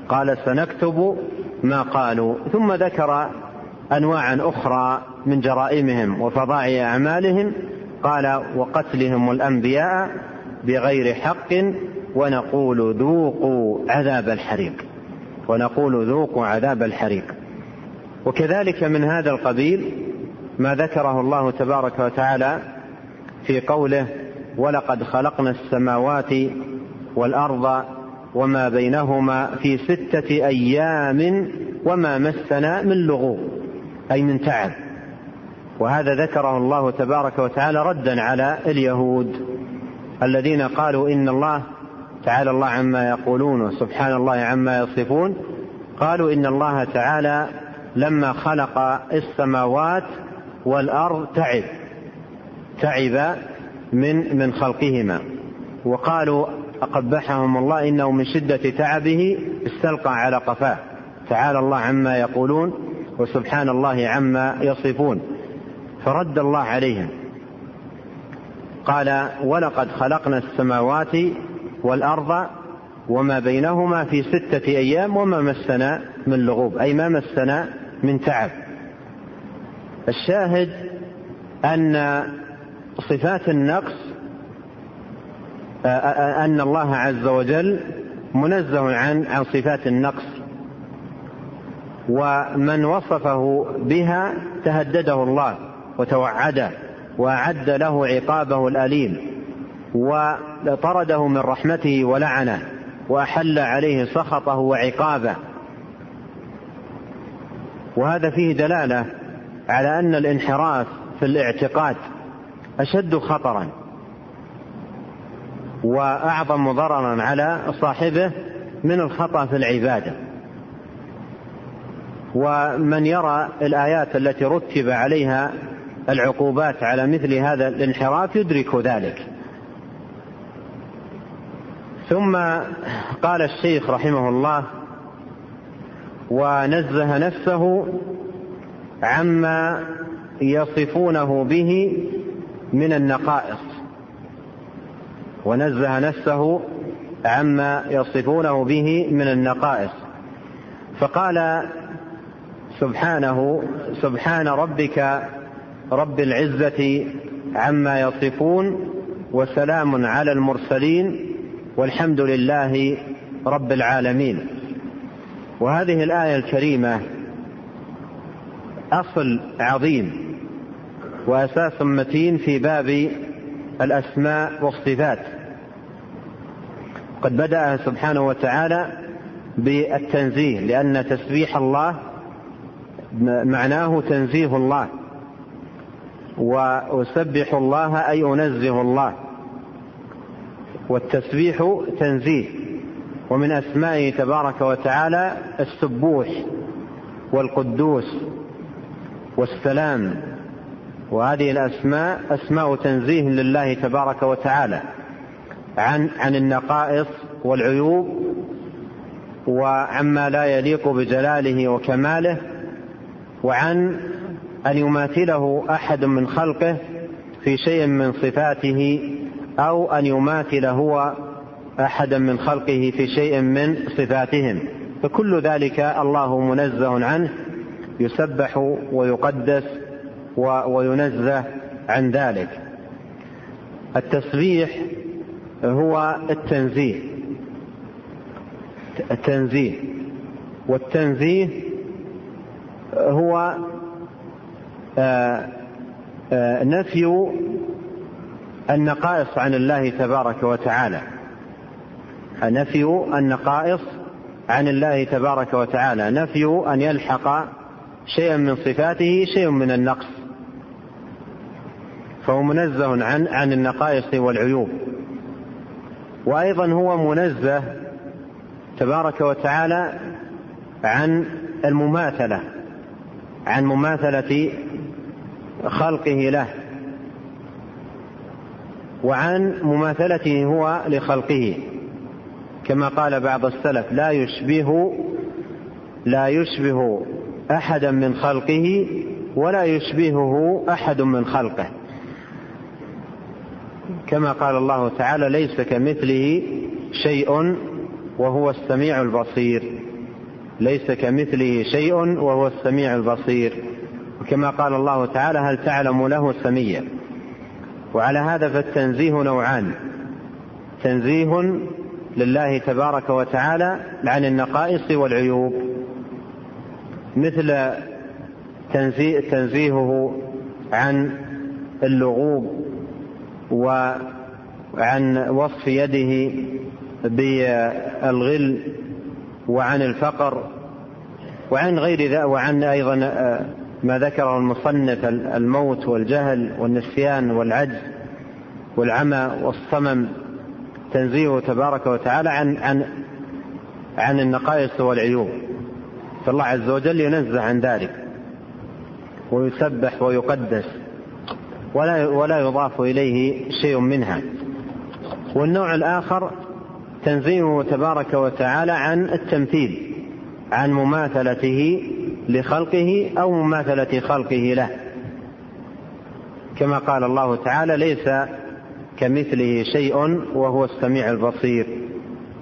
قال سنكتب ما قالوا. ثم ذكر أنواعا أخرى من جرائمهم وفظائع أعمالهم. قال وقتلهم الأنبياء بغير حق ونقول ذوقوا عذاب الحريق. ونقول ذوقوا عذاب الحريق. وكذلك من هذا القبيل ما ذكره الله تبارك وتعالى في قوله ولقد خلقنا السماوات والأرض وما بينهما في ستة أيام وما مسنا من لغوب. أي من تعب وهذا ذكره الله تبارك وتعالى ردا على اليهود الذين قالوا إن الله تعالى الله عما يقولون وسبحان الله عما يصفون. قالوا إن الله تعالى لما خلق السماوات والأرض تعب تعب من من خلقهما. وقالوا أقبحهم الله إنه من شدة تعبه استلقى على قفاه. تعالى الله عما يقولون. وسبحان الله عما يصفون فرد الله عليهم. قال ولقد خلقنا السماوات والأرض وما بينهما في ستة أيام وما مسنا من لغوب. أي ما مسنا من تعب. الشاهد أن صفات النقص أن الله عز وجل منزه عن عن صفات النقص. ومن وصفه بها تهدده الله وتوعده وأعد له عقابه الأليم وطرده من رحمته ولعنه وأحل عليه سخطه وعقابه. وهذا فيه دلالة على أن الانحراف في الاعتقاد أشد خطرا وأعظم ضررا على صاحبه من الخطأ في العبادة. ومن يرى الآيات التي رتب عليها العقوبات على مثل هذا الانحراف يدرك ذلك. ثم قال الشيخ رحمه الله ونزه نفسه عما يصفونه به من النقائص. ونزه نفسه عما يصفونه به من النقائص. فقال سبحانه سبحان ربك رب العزة عما يصفون وسلام على المرسلين والحمد لله رب العالمين. وهذه الآية الكريمة أصل عظيم وأساس متين في باب الأسماء والصفات. قد بدأ سبحانه وتعالى بالتنزيه لأن تسبيح الله معناه تنزيه الله. وأسبح الله أي أنزه الله. والتسبيح تنزيه. ومن أسمائه تبارك وتعالى السبوح والقدوس والسلام. وهذه الأسماء أسماء تنزيه لله تبارك وتعالى. عن عن النقائص والعيوب وعما لا يليق بجلاله وكماله. وعن أن يماثله أحد من خلقه في شيء من صفاته أو أن يماثل هو أحدا من خلقه في شيء من صفاتهم. فكل ذلك الله منزه عنه يسبح ويقدس وينزه عن ذلك. التسبيح هو التنزيه. التنزيه. والتنزيه هو آه، آه، نفي النقائص عن الله تبارك وتعالى. نفي النقائص عن الله تبارك وتعالى. نفي أن يلحق شيئا من صفاته شيء من النقص. فهو منزه عن عن النقائص والعيوب. وأيضا هو منزه تبارك وتعالى عن المماثلة. عن مماثلة خلقه له وعن مماثلته هو لخلقه. كما قال بعض السلف لا يشبه لا يشبه احدا من خلقه ولا يشبهه أحد من خلقه. كما قال الله تعالى ليس كمثله شيء وهو السميع البصير. ليس كمثله شيء وهو السميع البصير. وكما قال الله تعالى هل تعلم له سميا وعلى هذا فالتنزيه نوعان. تنزيه لله تبارك وتعالى عن النقائص والعيوب. مثل تنزيه تنزيهه عن اللغوب وعن وصف يده بالغل وعن الفقر وعن غير ذلك وعن أيضا ما ذكره المصنف الموت والجهل والنسيان والعجز والعمى والصمم تنزيهه تبارك وتعالى عن عن عن النقائص والعيوب. فالله عز وجل ينزه عن ذلك ويسبح ويقدس ولا ولا يضاف إليه شيء منها. والنوع الآخر تنزيهه تبارك وتعالى عن التمثيل عن مماثلته لخلقه أو مماثلة خلقه له. كما قال الله تعالى ليس كمثله شيء وهو السميع البصير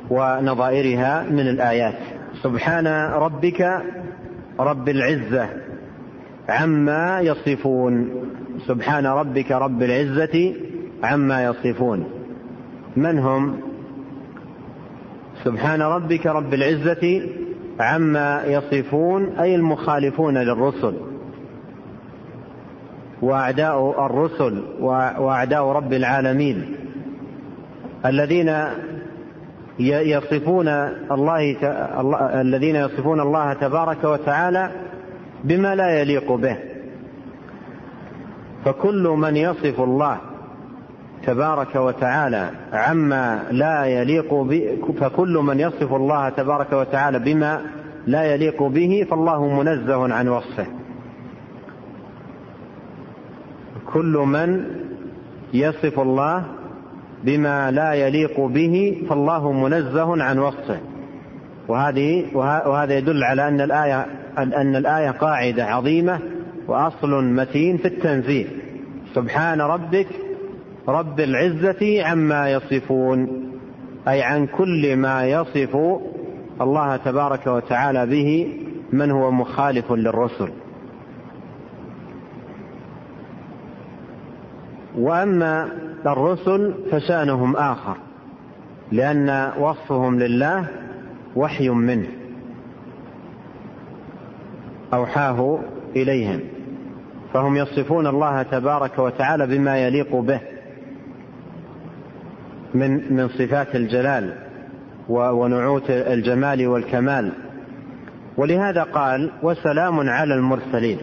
ونظائرها من الآيات. سبحان ربك رب العزة عما يصفون. سبحان ربك رب العزة عما يصفون. من هم؟ سبحان ربك رب العزة عما يصفون أي المخالفون للرسل. وأعداء الرسل وأعداء رب العالمين. الذين يصفون الله الذين يصفون الله تبارك وتعالى بما لا يليق به. فكل من يصف الله تبارك وتعالى عما لا يليق به فكل من يصف الله تبارك وتعالى بما لا يليق به فالله منزه عن وصفه. كل من يصف الله بما لا يليق به فالله منزه عن وصفه. وهذه وهذا يدل على أن الآية أن الآية قاعدة عظيمة وأصل متين في التنزيه. سبحان ربك رب العزة عما يصفون أي عن كل ما يصف الله تبارك وتعالى به من هو مخالف للرسل. وأما الرسل فشأنهم آخر لأن وصفهم لله وحي منه أوحاه إليهم فهم يصفون الله تبارك وتعالى بما يليق به. من من صفات الجلال ونعوت الجمال والكمال. ولهذا قال وسلام على المرسلين.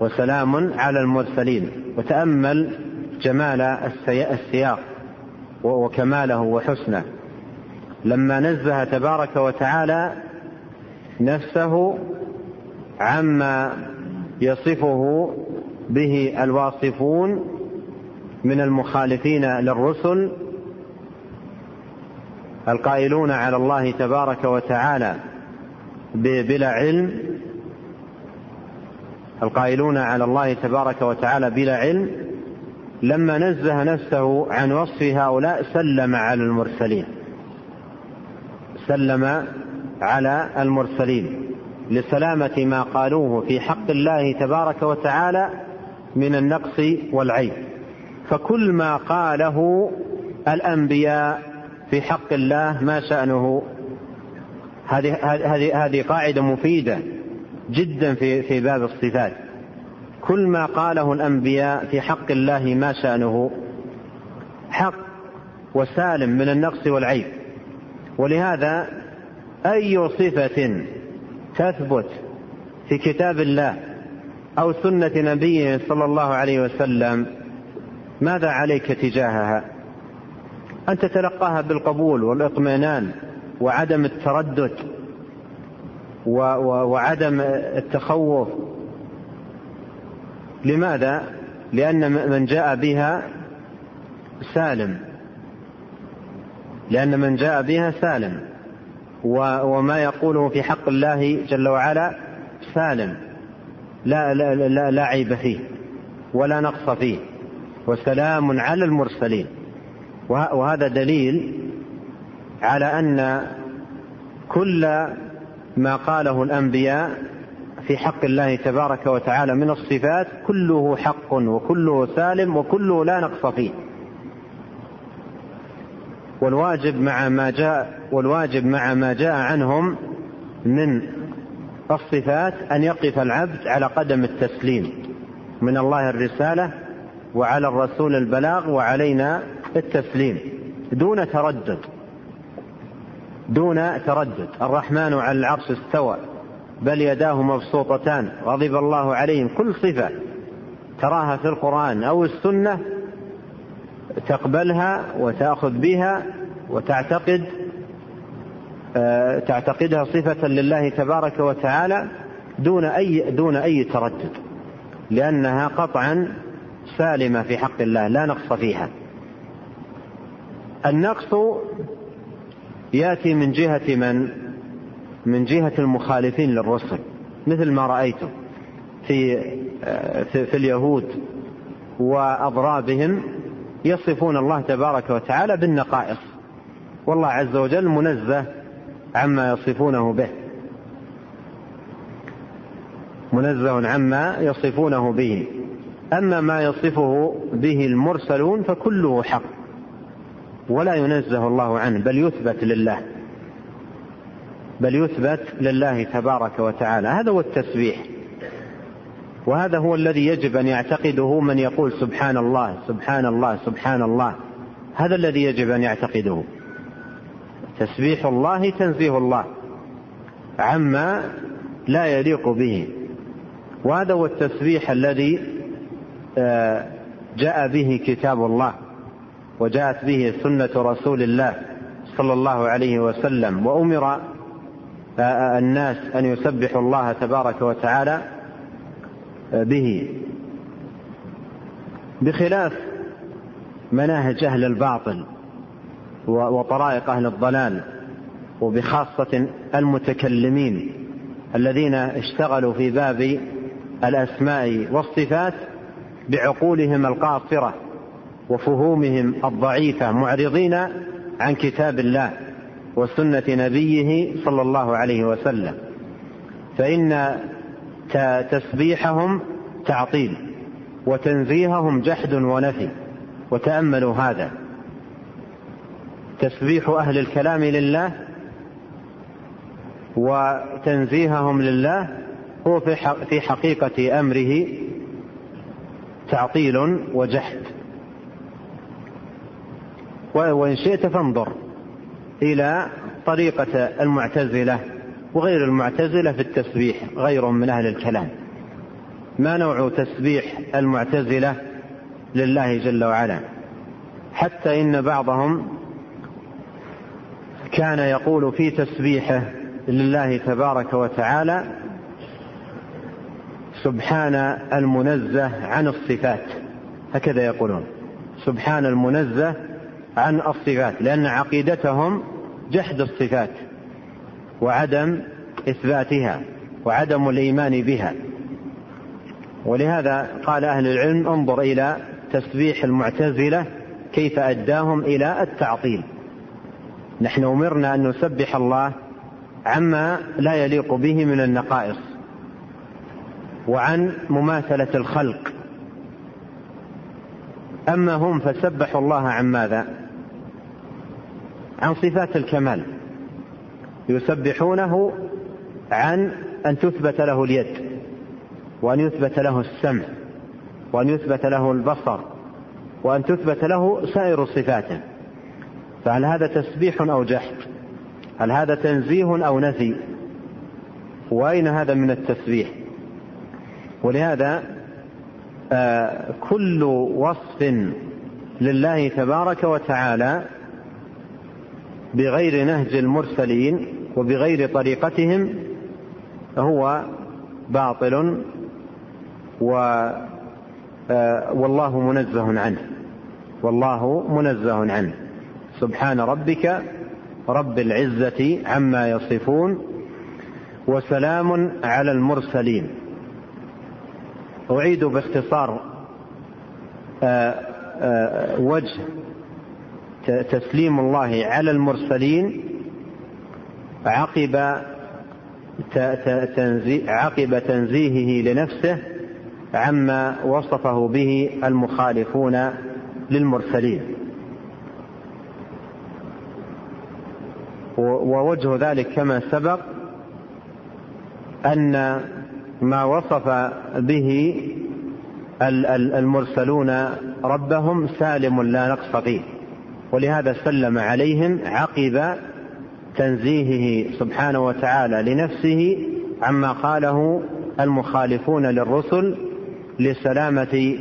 وسلام على المرسلين. وتأمل جمال السياق وكماله وحسنه. لما نزه تبارك وتعالى نفسه عما يصفه به الواصفون من المخالفين للرسل القائلون على الله تبارك وتعالى بلا علم القائلون على الله تبارك وتعالى بلا علم لما نزه نفسه عن وصف هؤلاء سلم على المرسلين سلم على المرسلين لسلامة ما قالوه في حق الله تبارك وتعالى من النقص والعيب. فكل ما قاله الأنبياء في حق الله ما شأنه. هذه هذه هذه قاعدة مفيدة جدا في في باب الصفات. كل ما قاله الأنبياء في حق الله ما شأنه. حق وسالم من النقص والعيب. ولهذا أي صفة تثبت في كتاب الله أو سنة نبيه صلى الله عليه وسلم ماذا عليك تجاهها؟ أن تتلقاها بالقبول والإطمئنان وعدم التردد وعدم التخوف. لماذا؟ لأن من جاء بها سالم. لأن من جاء بها سالم. وما يقوله في حق الله جل وعلا سالم. لا لا لا, لا عيب فيه ولا نقص فيه. وسلام على المرسلين. وهذا دليل على أن كل ما قاله الأنبياء في حق الله تبارك وتعالى من الصفات كله حق وكله سالم وكله لا نقص فيه. والواجب مع ما جاء والواجب مع ما جاء عنهم من الصفات أن يقف العبد على قدم التسليم. من الله الرسالة وعلى الرسول البلاغ وعلينا التسليم دون تردد. دون تردد. الرحمن على العرش استوى. بل يداه مبسوطتان. غضب الله عليهم. كل صفة تراها في القرآن أو السنة تقبلها وتأخذ بها وتعتقد آه، تعتقدها صفة لله تبارك وتعالى دون أي دون أي تردد. لأنها قطعا سالمة في حق الله لا نقص فيها. النقص يأتي من جهة من؟ من جهة المخالفين للرسل مثل ما رأيتم في في اليهود وأضرابهم يصفون الله تبارك وتعالى بالنقائص. والله عز وجل منزه عما يصفونه به. منزه عما يصفونه به. أما ما يصفه به المرسلون فكله حق ولا ينزه الله عنه بل يثبت لله بل يثبت لله تبارك وتعالى. هذا هو التسبيح وهذا هو الذي يجب أن يعتقده من يقول سبحان الله سبحان الله سبحان الله. هذا الذي يجب أن يعتقده. تسبيح الله تنزيه الله عما لا يليق به. وهذا هو التسبيح الذي جاء به كتاب الله وجاءت به سنة رسول الله صلى الله عليه وسلم وأمر آه، الناس أن يسبحوا الله تبارك وتعالى آه، به. بخلاف مناهج أهل الباطل وطرائق أهل الضلال وبخاصة المتكلمين الذين اشتغلوا في باب الأسماء والصفات بعقولهم القاصرة وفهومهم الضعيفة معرضين عن كتاب الله وسنة نبيه صلى الله عليه وسلم. فإن تسبيحهم تعطيل وتنزيههم جحد ونفي وتأملوا هذا. تسبيح أهل الكلام لله وتنزيههم لله هو في حقيقة أمره تعطيل وجحد. وإن شئت فانظر إلى طريقة المعتزلة وغير المعتزلة في التسبيح غير من أهل الكلام. ما نوع تسبيح المعتزلة لله جل وعلا؟ حتى إن بعضهم كان يقول في تسبيحه لله تبارك وتعالى سبحان المنزه عن الصفات. هكذا يقولون. سبحان المنزه عن الصفات لأن عقيدتهم جحد الصفات وعدم إثباتها وعدم الإيمان بها. ولهذا قال أهل العلم انظر إلى تسبيح المعتزلة كيف أداهم إلى التعطيل. نحن أمرنا أن نسبح الله عما لا يليق به من النقائص. وعن مماثلة الخلق. أما هم فسبحوا الله عن ماذا؟ عن صفات الكمال. يسبحونه عن أن تثبت له اليد وأن يثبت له السمع وأن يثبت له البصر وأن تثبت له سائر صفاته. فهل هذا تسبيح أو جحد؟ هل هذا تنزيه أو نفي؟ وأين هذا من التسبيح؟ ولهذا آه كل وصف لله تبارك وتعالى بغير نهج المرسلين وبغير طريقتهم هو باطل و آه، والله منزه عنه. والله منزه عنه. سبحان ربك رب العزة عما يصفون وسلام على المرسلين. أعيد باختصار آه، آه، وجه تسليم الله على المرسلين عقب عقب تنزيهه لنفسه عما وصفه به المخالفون للمرسلين. ووجه ذلك كما سبق أن ما وصف به المرسلون ربهم سالم لا نقص فيه ولهذا سلم عليهم عقب تنزيهه سبحانه وتعالى لنفسه عما قاله المخالفون للرسل لسلامة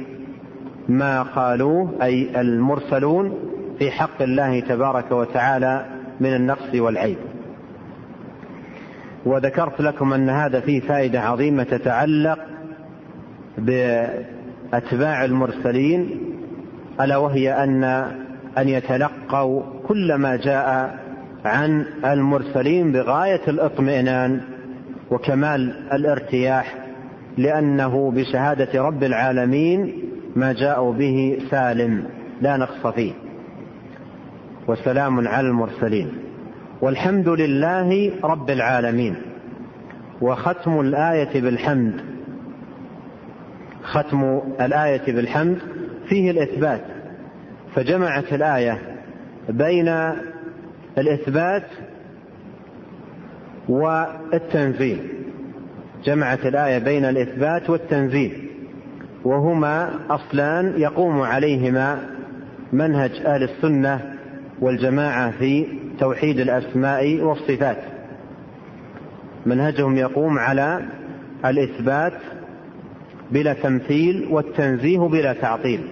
ما قالوه أي المرسلون في حق الله تبارك وتعالى من النقص والعيب. وذكرت لكم أن هذا فيه فائدة عظيمة تتعلق بأتباع المرسلين ألا وهي أن أن يتلقوا كل ما جاء عن المرسلين بغاية الاطمئنان وكمال الارتياح لأنه بشهادة رب العالمين ما جاءوا به سالم لا نقص فيه. وسلام على المرسلين. والحمد لله رب العالمين وختم الآية بالحمد. ختم الآية بالحمد فيه الإثبات فجمعت الآية بين الإثبات والتنزيل. جمعت الآية بين الإثبات والتنزيل وهما أصلان يقوم عليهما منهج أهل السنة والجماعة في توحيد الأسماء والصفات. منهجهم يقوم على الإثبات بلا تمثيل والتنزيه بلا تعطيل.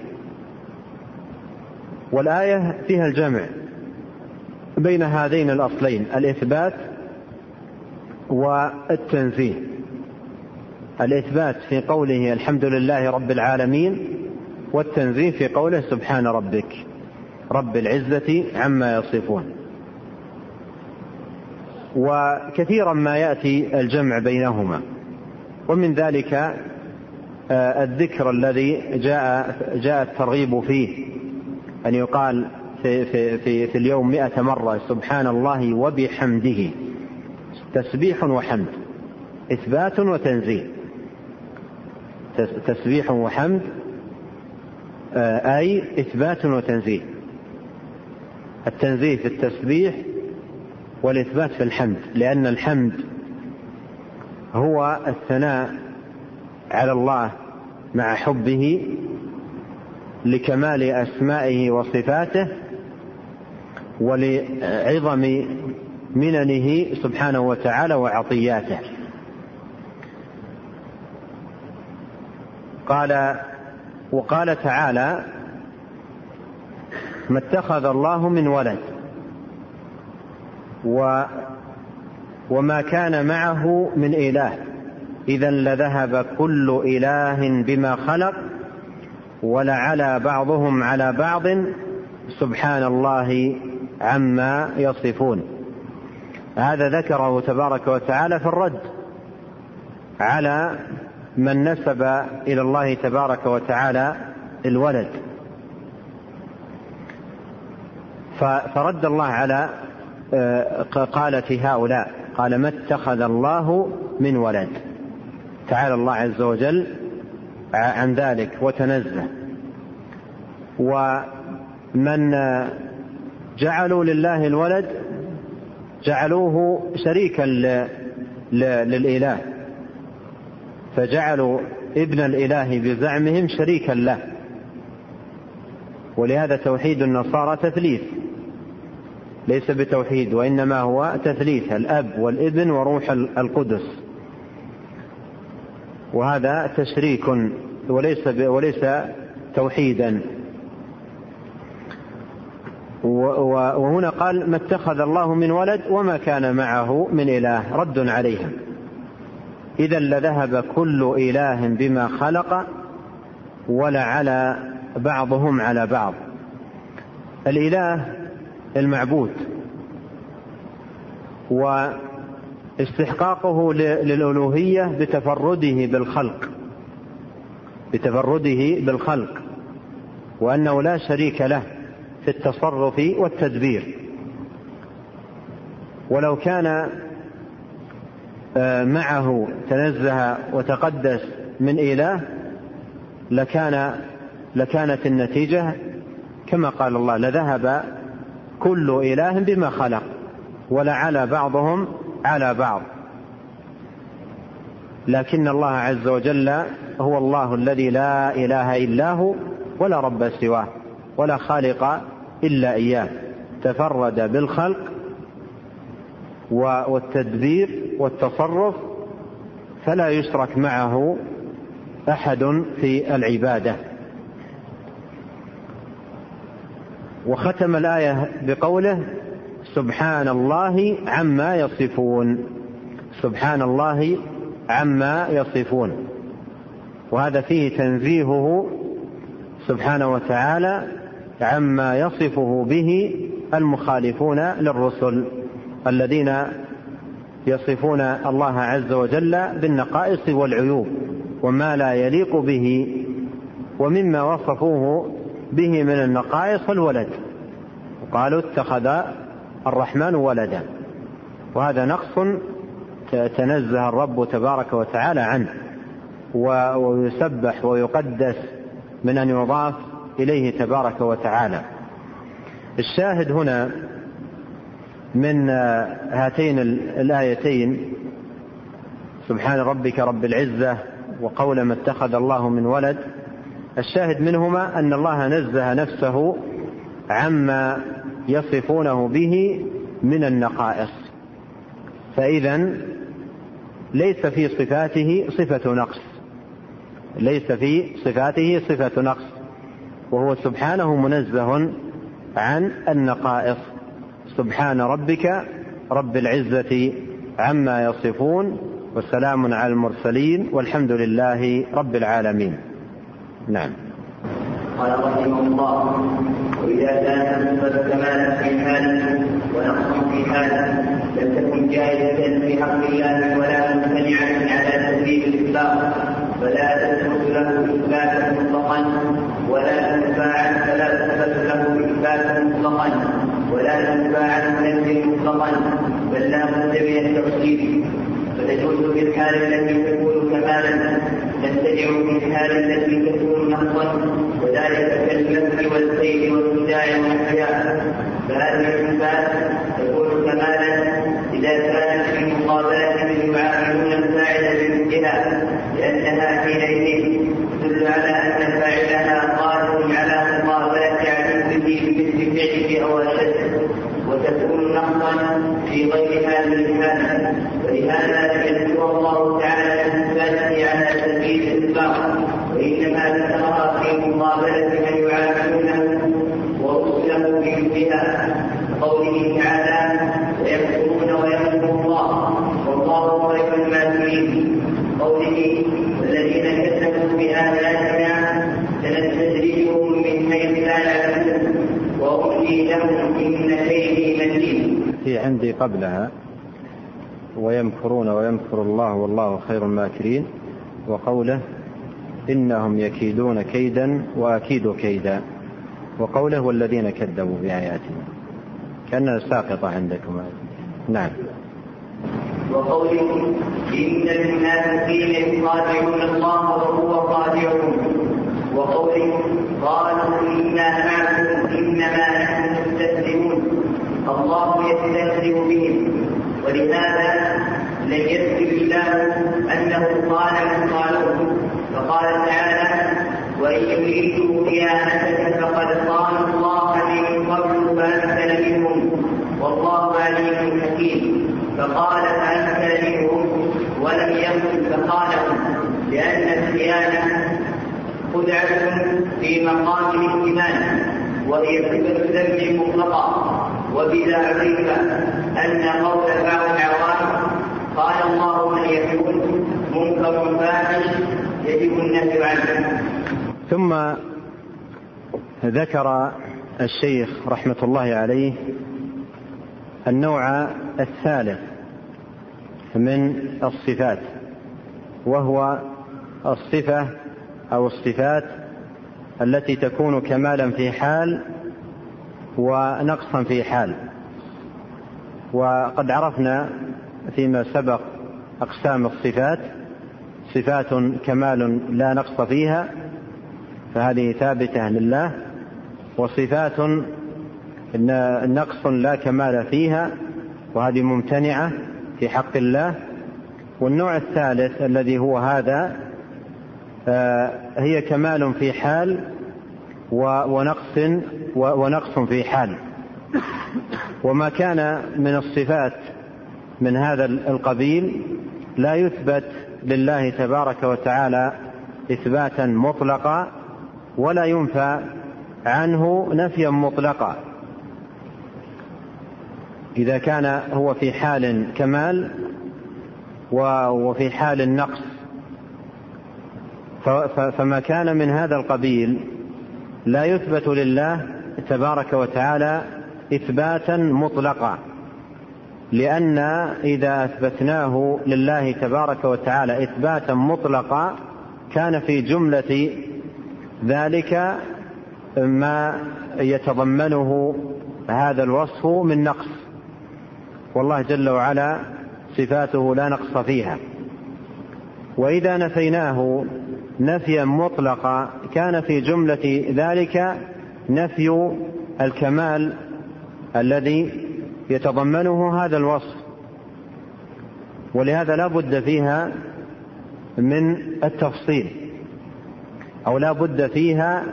والآية فيها الجمع بين هذين الأصلين الإثبات والتنزيه. الإثبات في قوله الحمد لله رب العالمين والتنزيه في قوله سبحان ربك رب العزة عما يصفون. وكثيرا ما يأتي الجمع بينهما. ومن ذلك آه، الذكر الذي جاء جاء الترغيب فيه. أن يقال في, في, في, في اليوم مئة مرة سبحان الله وبحمده. تسبيح وحمد. إثبات وتنزيه. تسبيح وحمد آه، أي إثبات وتنزيه. التنزيه في التسبيح والإثبات في الحمد لأن الحمد هو الثناء على الله مع حبه لكمال أسمائه وصفاته ولعظم مننه سبحانه وتعالى وعطياته. قال وقال تعالى ما اتخذ الله من ولد و وما كان معه من إله. إذا لذهب كل إله بما خلق ولعلى بعضهم على بعض سبحان الله عما يصفون. هذا ذكره تبارك وتعالى في الرد على من نسب إلى الله تبارك وتعالى الولد. فرد الله على آه، قالة هؤلاء قال ما اتخذ الله من ولد. تعالى الله عز وجل عن ذلك وتنزه. ومن جعلوا لله الولد جعلوه شريكا للإله. فجعلوا ابن الإله بزعمهم شريكا له. ولهذا توحيد النصارى تثليث. ليس بتوحيد وإنما هو تثليث الأب والابن وروح القدس. وهذا تشريك وليس وليس توحيدا. وهنا قال ما اتخذ الله من ولد وما كان معه من إله. رد عليها إذا لذهب كل إله بما خلق ولعلى بعضهم على بعض. الإله المعبود. واستحقاقه للألوهية بتفرده بالخلق. بتفرده بالخلق. وأنه لا شريك له في التصرف والتدبير. ولو كان آه، معه تنزه وتقدس من إله لكان لكانت النتيجة كما قال الله لذهب كل إله بما خلق ولعلى بعضهم على بعض. لكن الله عز وجل هو الله الذي لا إله إلا هو ولا رب سواه ولا خالق إلا إياه. تفرد بالخلق والتدبير والتصرف فلا يشرك معه أحد في العبادة. وختم الآية بقوله سبحان الله عما يصفون. سبحان الله عما يصفون. وهذا فيه تنزيهه سبحانه وتعالى عما يصفه به المخالفون للرسل الذين يصفون الله عز وجل بالنقائص والعيوب وما لا يليق به ومما وصفوه به من النقائص الولد قالوا اتخذ الرحمن ولدا. وهذا نقص تنزه الرب تبارك وتعالى عنه. ويسبح ويقدس من أن يضاف إليه تبارك وتعالى. الشاهد هنا من هاتين الآيتين. سبحان ربك رب العزة وقول ما اتخذ الله من ولد. الشاهد منهما أن الله نزه نفسه عما يصفونه به من النقائص. فإذا ليس في صفاته صفة نقص. ليس في صفاته صفة نقص. وهو سبحانه منزه عن النقائص. سبحان ربك رب العزة عما يصفون وسلام على المرسلين والحمد لله رب العالمين. نعم. قال رحمه الله وإذا كان صفة كمالا في حال ونقصا في حال لم تكن جائزة في حق الله ولا ممتنعة على تدريب الإطلاق فلا تثبت له إثباتا مطلقا ولا تنفع فلا تثبت له إثباتا مطلقا ولا تنفع عن مطلقا بل لا بد من التفصيل فتجوز في الحال التي تكون كمالا في الحال التي تكون نقصا وذلك كالمسح والسيف والخداع والحياء فهذه الصفات تكون كمالا إذا كانت في مقابلة من يعاملون الفاعل بمثلها لأنها حينئذ تدل على أن فاعلها قادر على مقابلة عدوه بمثل فعله أو اشد وتكون نقصا في غير هذه الحالة. ولهذا يذكر الله تعالى الصفات على سبيل الاطلاق وانما ذكرها في مقابله من يعاملونه ورسله بمثلها قوله تعالى ويكفرون ويمكر الله والله خير الماكرين قوله والذين كذبوا باياتنا سنستدرجهم من حيث لا يعلمون واملي لهم ان كيدي متين في عندي قبلها ويمكرون ويمكر الله والله خير الماكرين وقوله إنهم يكيدون كيدا وأكيد كيدا وقوله والذين كذبوا بآياتنا كأنها ساقطة عندكم. نعم. وقوله إن المنافقين يخادعون الله وهو خادعهم وقوله قالوا إنا معكم إنما نحن مستهزئون الله يستهزئ بهم. ولهذا لم يذكر الله أنه قال من قالوه. فقال تعالى وإن يريدوا خيانتك فقد قالوا الله من قبل فامثل منهم. والله عليم حكيم. فقال فامثل منهم ولم يقل فقالهم لأن الخيانة خدعه في مقام الإيمان وهي صفة ذنب مطلقة عرف أن قول بعض العوام قال الله من يكون منكر فاحش يجب النهي عنه. ثم ذكر الشيخ رحمة الله عليه النوع الثالث من الصفات وهو الصفة أو الصفات التي تكون كمالا في حال ونقصا في حال. وقد عرفنا فيما سبق أقسام الصفات صفات كمال لا نقص فيها فهذه ثابتة لله وصفات نقص لا كمال فيها وهذه ممتنعة في حق الله. والنوع الثالث الذي هو هذا آه، هي كمال في حال ونقص ونقص في حال. وما كان من الصفات من هذا القبيل لا يثبت لله تبارك وتعالى إثباتا مطلقا ولا ينفى عنه نفيا مطلقا. إذا كان هو في حال كمال وفي حال النقص. فما كان من هذا القبيل لا يثبت لله تبارك وتعالى إثباتا مطلقا لأن إذا أثبتناه لله تبارك وتعالى إثباتا مطلقا كان في جملة ذلك ما يتضمنه هذا الوصف من نقص والله جل وعلا صفاته لا نقص فيها. وإذا نفيناه نفيا مطلقا كان في جملة ذلك نفي الكمال الذي يتضمنه هذا الوصف. ولهذا لا بد فيها من التفصيل أو لا بد فيها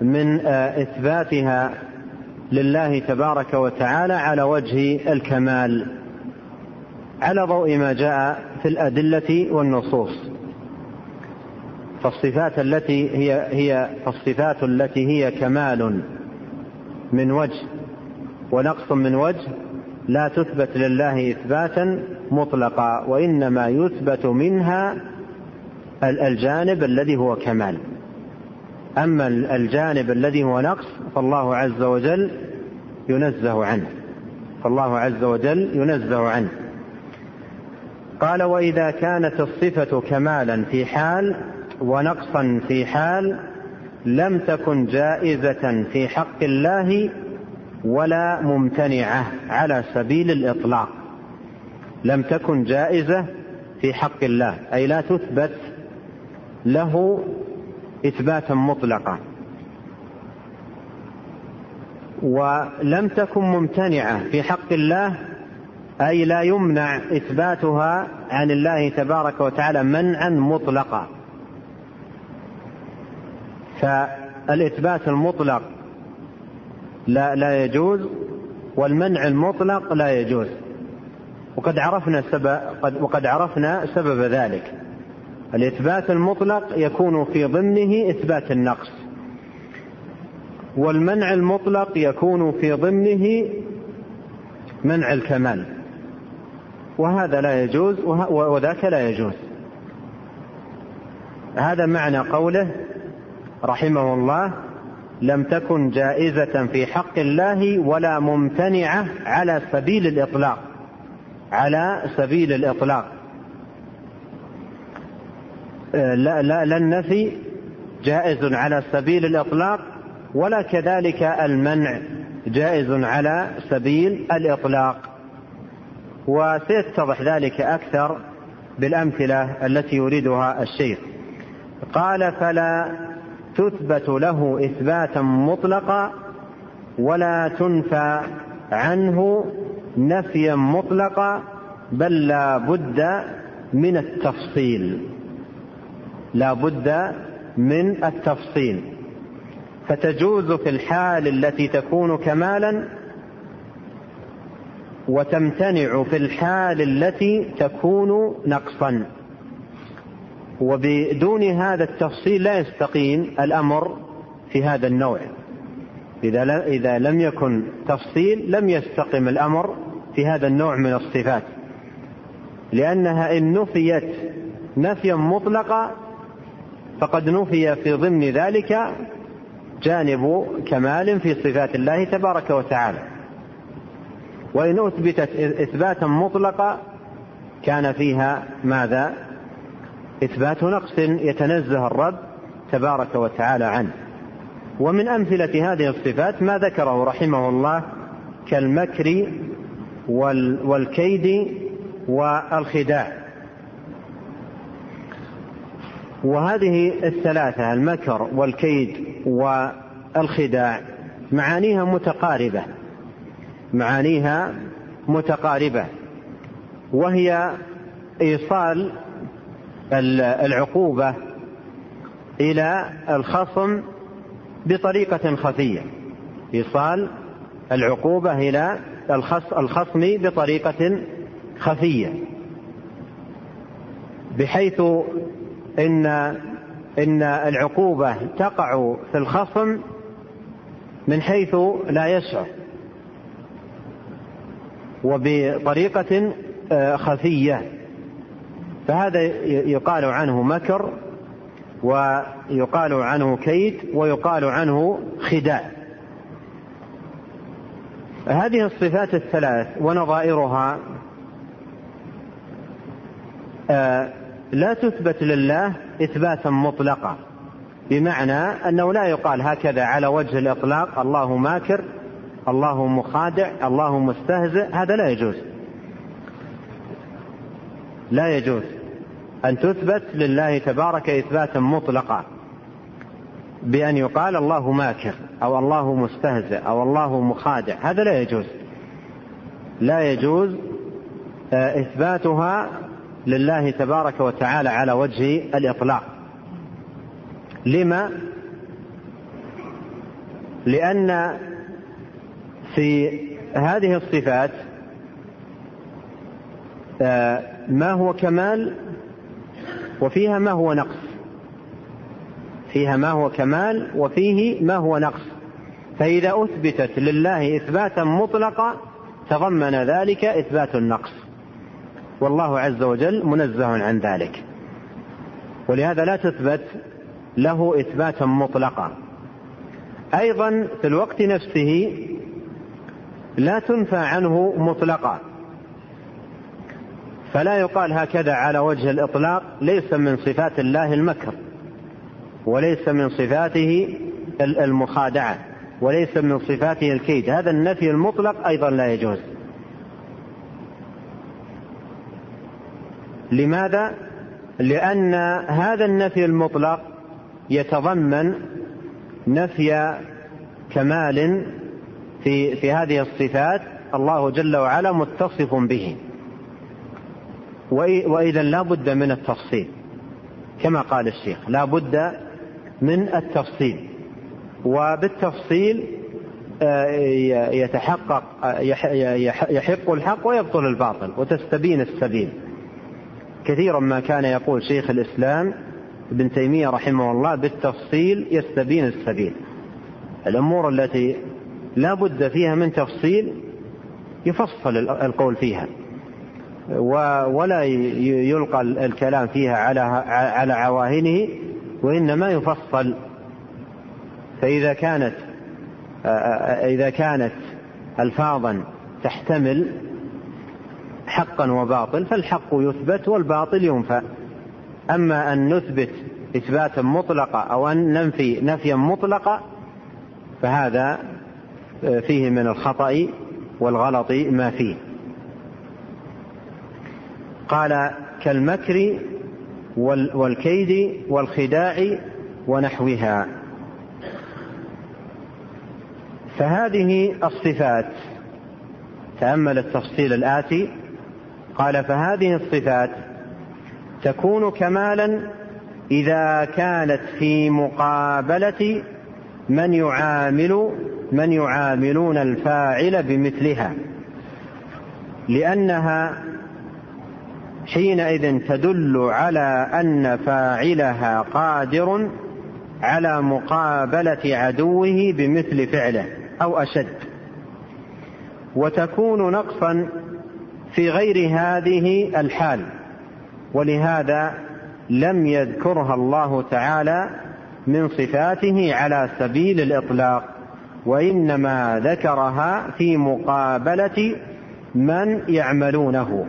من آه، إثباتها لله تبارك وتعالى على وجه الكمال على ضوء ما جاء في الأدلة والنصوص. فالصفات التي هي هي الصفات التي هي كمال من وجه ونقص من وجه لا تثبت لله إثباتا مطلقا وإنما يثبت منها الجانب الذي هو كمال. أما الجانب الذي هو نقص فالله عز وجل ينزه عنه. فالله عز وجل ينزه عنه. قال وإذا كانت الصفة كمالا في حال ونقصا في حال لم تكن جائزة في حق الله ولا ممتنعة على سبيل الإطلاق. لم تكن جائزة في حق الله أي لا تثبت له إثباتا مطلقا. ولم تكن ممتنعة في حق الله أي لا يمنع إثباتها عن الله تبارك وتعالى منعا مطلقا. فالإثبات المطلق لا لا يجوز والمنع المطلق لا يجوز. وقد عرفنا سبب وقد عرفنا سبب ذلك. الإثبات المطلق يكون في ضمنه إثبات النقص. والمنع المطلق يكون في ضمنه منع الكمال. وهذا لا يجوز وذاك لا يجوز. هذا معنى قوله رحمه الله لم تكن جائزة في حق الله ولا ممتنعة على سبيل الإطلاق على سبيل الإطلاق. لا, لا, لا النفي جائز على سبيل الإطلاق ولا كذلك المنع جائز على سبيل الإطلاق. وسيتضح ذلك أكثر بالأمثلة التي يريدها الشيخ. قال فلا تثبت له إثباتا مطلقا ولا تنفى عنه نفيا مطلقا بل لا بد من التفصيل. لا بد من التفصيل. فتجوز في الحال التي تكون كمالا وتمتنع في الحال التي تكون نقصا. وبدون هذا التفصيل لا يستقيم الأمر في هذا النوع. إذا إذا لم يكن تفصيل لم يستقم الأمر في هذا النوع من الصفات. لأنها إن نفيت نفيا مطلقا فقد نفي في ضمن ذلك جانب كمال في صفات الله تبارك وتعالى. وإن أثبتت إثباتا مطلقا كان فيها ماذا؟ إثبات نقص يتنزه الرب تبارك وتعالى عنه. ومن أمثلة هذه الصفات ما ذكره رحمه الله كالمكر والكيد والخداع. وهذه الثلاثة المكر والكيد والخداع معانيها متقاربة. معانيها متقاربة. وهي إيصال العقوبة إلى الخصم بطريقة خفية. إيصال العقوبة إلى الخصم بطريقة خفية. بحيث إن إن العقوبة تقع في الخصم من حيث لا يشعر. وبطريقة آه، خفية. فهذا يقال عنه مكر ويقال عنه كيد ويقال عنه خداع. هذه الصفات الثلاث ونظائرها آه، لا تثبت لله إثباتا مطلقا بمعنى أنه لا يقال هكذا على وجه الإطلاق الله ماكر الله مخادع الله مستهزئ هذا لا يجوز. لا يجوز أن تثبت لله تبارك إثباتا مطلقا بأن يقال الله ماكر أو الله مستهزئ أو الله مخادع. هذا لا يجوز. لا يجوز آه، إثباتها لله تبارك وتعالى على وجه الإطلاق. لما؟ لأن في هذه الصفات آه، ما هو كمال وفيها ما هو نقص. فيها ما هو كمال وفيه ما هو نقص. فإذا أثبتت لله إثباتا مطلقا تضمن ذلك إثبات النقص. والله عز وجل منزه عن ذلك. ولهذا لا تثبت له إثباتا مطلقا. أيضا في الوقت نفسه لا تنفى عنه مطلقا. فلا يقال هكذا على وجه الإطلاق ليس من صفات الله المكر وليس من صفاته المخادعة وليس من صفاته الكيد. هذا النفي المطلق أيضا لا يجوز. لماذا؟ لأن هذا النفي المطلق يتضمن نفي كمال في في هذه الصفات الله جل وعلا متصف به. وإذا لا بد من التفصيل كما قال الشيخ لا بد من التفصيل. وبالتفصيل آه، يتحقق يحق الحق ويبطل الباطل وتستبين السبيل. كثيرا ما كان يقول شيخ الإسلام ابن تيمية رحمه الله بالتفصيل يستبين السبيل. الأمور التي لا بد فيها من تفصيل يفصل القول فيها. ولا يلقى الكلام فيها على على عواهنه وإنما يفصل. فإذا كانت إذا كانت ألفاظا تحتمل حقا وباطل فالحق يثبت والباطل ينفى. أما أن نثبت إثباتا مطلقا أو أن ننفي نفيا مطلقا فهذا فيه من الخطأ والغلط ما فيه. قال كالمكر والكيد والخداع ونحوها. فهذه الصفات تأمل التفصيل الآتي قال فهذه الصفات تكون كمالا إذا كانت في مقابلة من يعامل من يعاملون الفاعل بمثلها لأنها حينئذ تدل على أن فاعلها قادر على مقابلة عدوه بمثل فعله أو أشد. وتكون نقصا في غير هذه الحال ولهذا لم يذكرها الله تعالى من صفاته على سبيل الإطلاق وإنما ذكرها في مقابلة من يعملونه.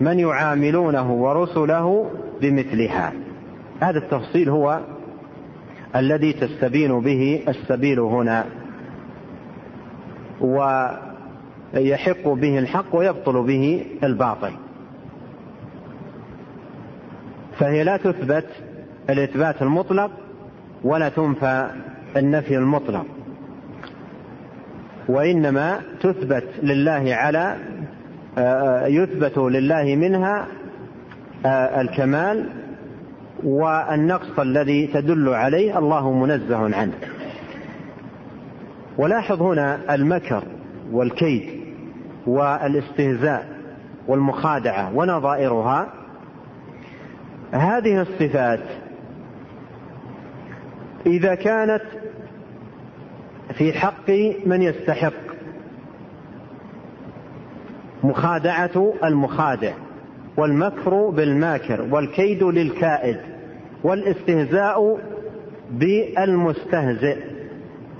من يعاملونه ورسله بمثلها. هذا التفصيل هو الذي تستبين به السبيل هنا. ويحق به الحق ويبطل به الباطل. فهي لا تثبت الإثبات المطلق ولا تنفى النفي المطلق. وإنما تثبت لله على يثبت لله منها آه، الكمال والنقص الذي تدل عليه الله منزه عنه. ولاحظ هنا المكر والكيد والاستهزاء والمخادعة ونظائرها. هذه الصفات إذا كانت في حق من يستحق مخادعة المخادع والمكر بالماكر والكيد للكائد والاستهزاء بالمستهزئ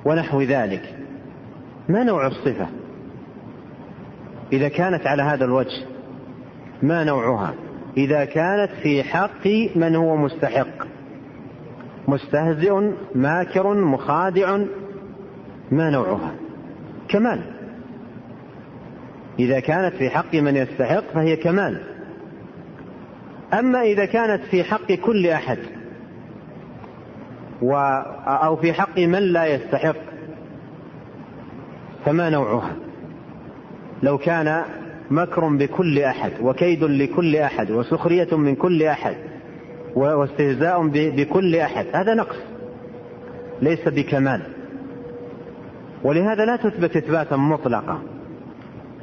ونحو ذلك. ما نوع الصفة؟ إذا كانت على هذا الوجه ما نوعها؟ إذا كانت في حق من هو مستحق. مستهزئ ماكر مخادع ما نوعها؟ كمال. إذا كانت في حق من يستحق فهي كمال. أما إذا كانت في حق كل أحد و أو في حق من لا يستحق فما نوعها؟ لو كان مكر بكل أحد وكيد لكل أحد وسخرية من كل أحد واستهزاء بكل أحد هذا نقص ليس بكمال. ولهذا لا تثبت إثباتا مطلقا.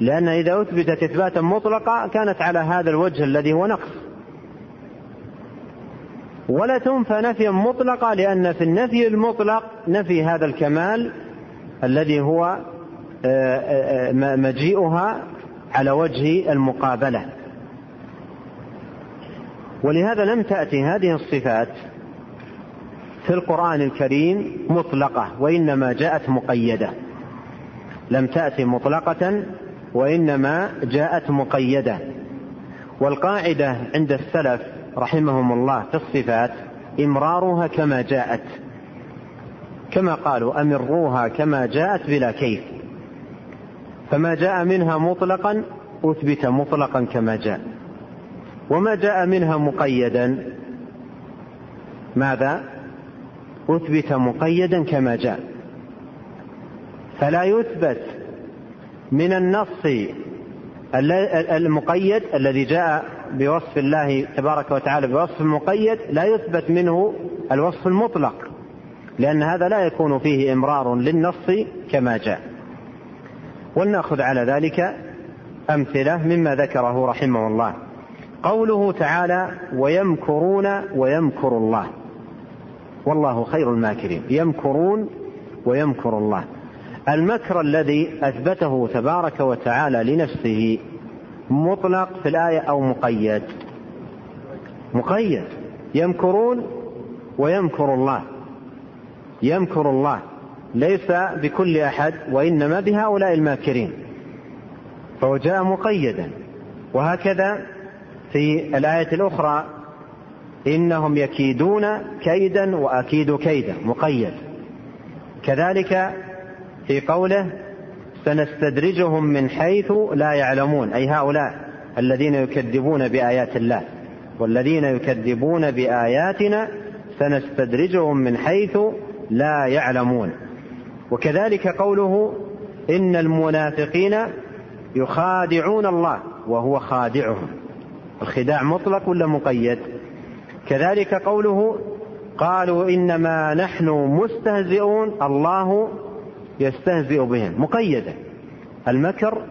لأن إذا أثبتت إثباتا مطلقا كانت على هذا الوجه الذي هو نقص. ولا تنفى نفيا مطلقا لأن في النفي المطلق نفي هذا الكمال الذي هو آه، آه، آه، مجيئها على وجه المقابلة. ولهذا لم تأتي هذه الصفات في القرآن الكريم مطلقة وإنما جاءت مقيدة. لم تأتي مطلقة وإنما جاءت مقيدة. والقاعدة عند السلف رحمهم الله في الصفات إمرارها كما جاءت. كما قالوا أمروها كما جاءت بلا كيف. فما جاء منها مطلقا أثبت مطلقا كما جاء. وما جاء منها مقيدا ماذا؟ أثبت مقيدا كما جاء. فلا يثبت من النص المقيد الذي جاء بوصف الله تبارك وتعالى بوصف مقيد لا يثبت منه الوصف المطلق لأن هذا لا يكون فيه إمرار للنص كما جاء. ولنأخذ على ذلك أمثلة مما ذكره رحمه الله. قوله تعالى ويمكرون ويمكر الله والله خير الماكرين. يمكرون ويمكر الله. المكر الذي أثبته تبارك وتعالى لنفسه مطلق في الآية أو مقيد. مقيد. يمكرون ويمكر الله. يمكر الله. ليس بكل أحد وإنما بهؤلاء الماكرين. فهو جاء مقيدا. وهكذا في الآية الأخرى إنهم يكيدون كيدا وأكيد كيدا. مقيد. كذلك في قوله سنستدرجهم من حيث لا يعلمون أي هؤلاء الذين يكذبون بآيات الله والذين يكذبون بآياتنا سنستدرجهم من حيث لا يعلمون. وكذلك قوله إن المنافقين يخادعون الله وهو خادعهم. الخداع مطلق ولا مقيد؟ كذلك قوله قالوا إنما نحن مستهزئون الله يستهزئ بهم مقيدة. المكر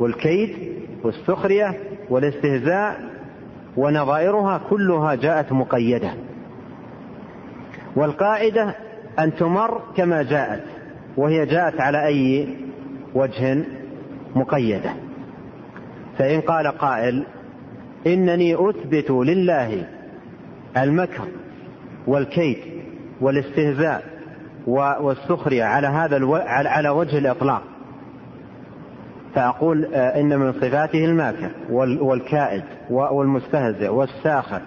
والكيد والسخرية والاستهزاء ونظائرها كلها جاءت مقيدة. والقاعدة أن تمر كما جاءت وهي جاءت على أي وجه مقيدة. فإن قال قائل إنني أثبت لله المكر والكيد والاستهزاء والسخرية على هذا ألو... على وجه الإطلاق. فأقول آه، إن من صفاته الماكر والكائد والمستهزئ والساخر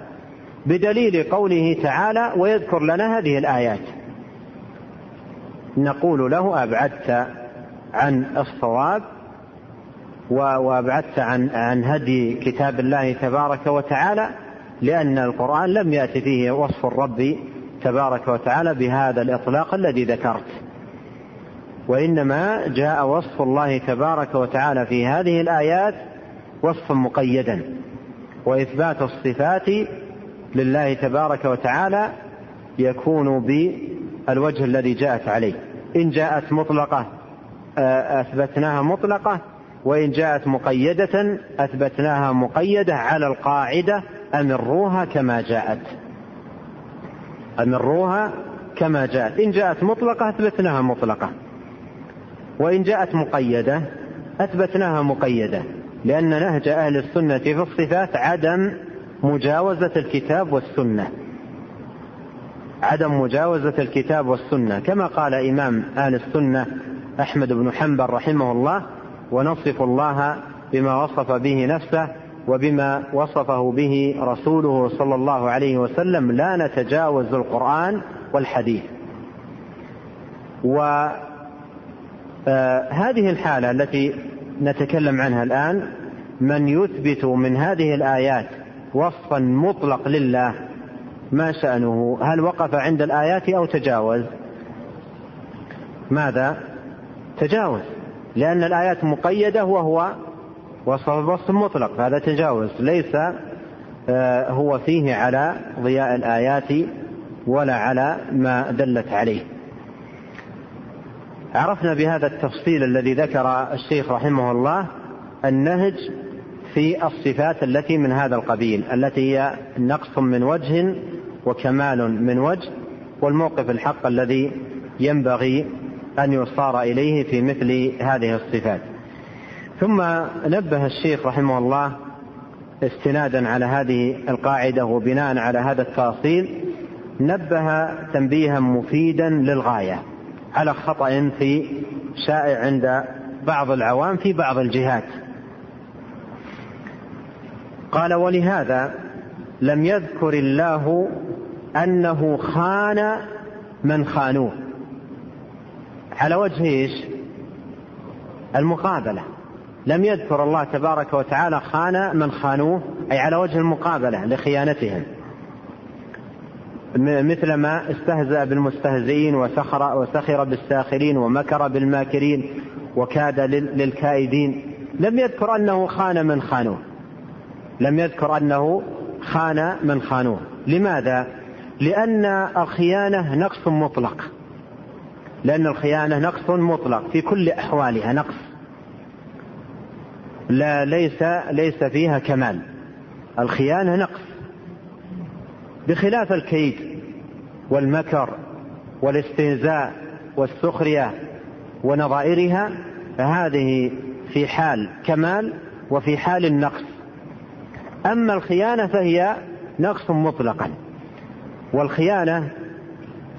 بدليل قوله تعالى ويذكر لنا هذه الآيات نقول له أبعدت عن الصواب وأبعدت عن عن هدي كتاب الله تبارك وتعالى لأن القرآن لم يأتي فيه وصف الرب تبارك وتعالى بهذا الإطلاق الذي ذكرت. وإنما جاء وصف الله تبارك وتعالى في هذه الآيات وصفا مقيدا وإثبات الصفات لله تبارك وتعالى يكون بالوجه الذي جاءت عليه. إن جاءت مطلقة آه، أثبتناها مطلقة وإن جاءت مقيدة أثبتناها مقيدة على القاعدة أمروها كما جاءت. أمروها كما جاءت. إن جاءت مطلقة أثبتناها مطلقة. وإن جاءت مقيدة أثبتناها مقيدة. لأن نهج أهل السنة في الصفات عدم مجاوزة الكتاب والسنة. عدم مجاوزة الكتاب والسنة. كما قال إمام أهل السنة أحمد بن حنبل رحمه الله ونصف الله بما وصف به نفسه وبما وصفه به رسوله صلى الله عليه وسلم لا نتجاوز القرآن والحديث. وهذه آه، الحالة التي نتكلم عنها الآن من يثبت من هذه الآيات وصفا مطلق لله ما شأنه؟ هل وقف عند الآيات أو تجاوز؟ ماذا؟ تجاوز لأن الآيات مقيدة وهو وصف مطلق هذا تجاوز ليس آه، هو فيه على ضياء الآيات ولا على ما دلت عليه. عرفنا بهذا التفصيل الذي ذكر الشيخ رحمه الله النهج في الصفات التي من هذا القبيل التي هي نقص من وجه وكمال من وجه والموقف الحق الذي ينبغي أن يصار إليه في مثل هذه الصفات. ثم نبه الشيخ رحمه الله استنادا على هذه القاعدة وبناء على هذا التأصيل نبه تنبيها مفيدا للغاية على خطأ في شائع عند بعض العوام في بعض الجهات. قال ولهذا لم يذكر الله أنه خان من خانوه. على وجه إيش؟ المقابلة. لم يذكر الله تبارك وتعالى خان من خانوه أي على وجه المقابلة لخيانتهم. مثل ما استهزأ بالمستهزئين وسخر وسخر بالساخرين ومكر بالماكرين وكاد للكائدين. لم يذكر أنه خان من خانوه. لم يذكر أنه خان من خانوه. لماذا؟ لأن الخيانة نقص مطلق. لأن الخيانة نقص مطلق في كل أحوالها نقص. لا ليس ليس فيها كمال. الخيانة نقص. بخلاف الكيد والمكر والاستهزاء والسخرية ونظائرها فهذه في حال كمال وفي حال النقص. أما الخيانة فهي نقص مطلقا. والخيانة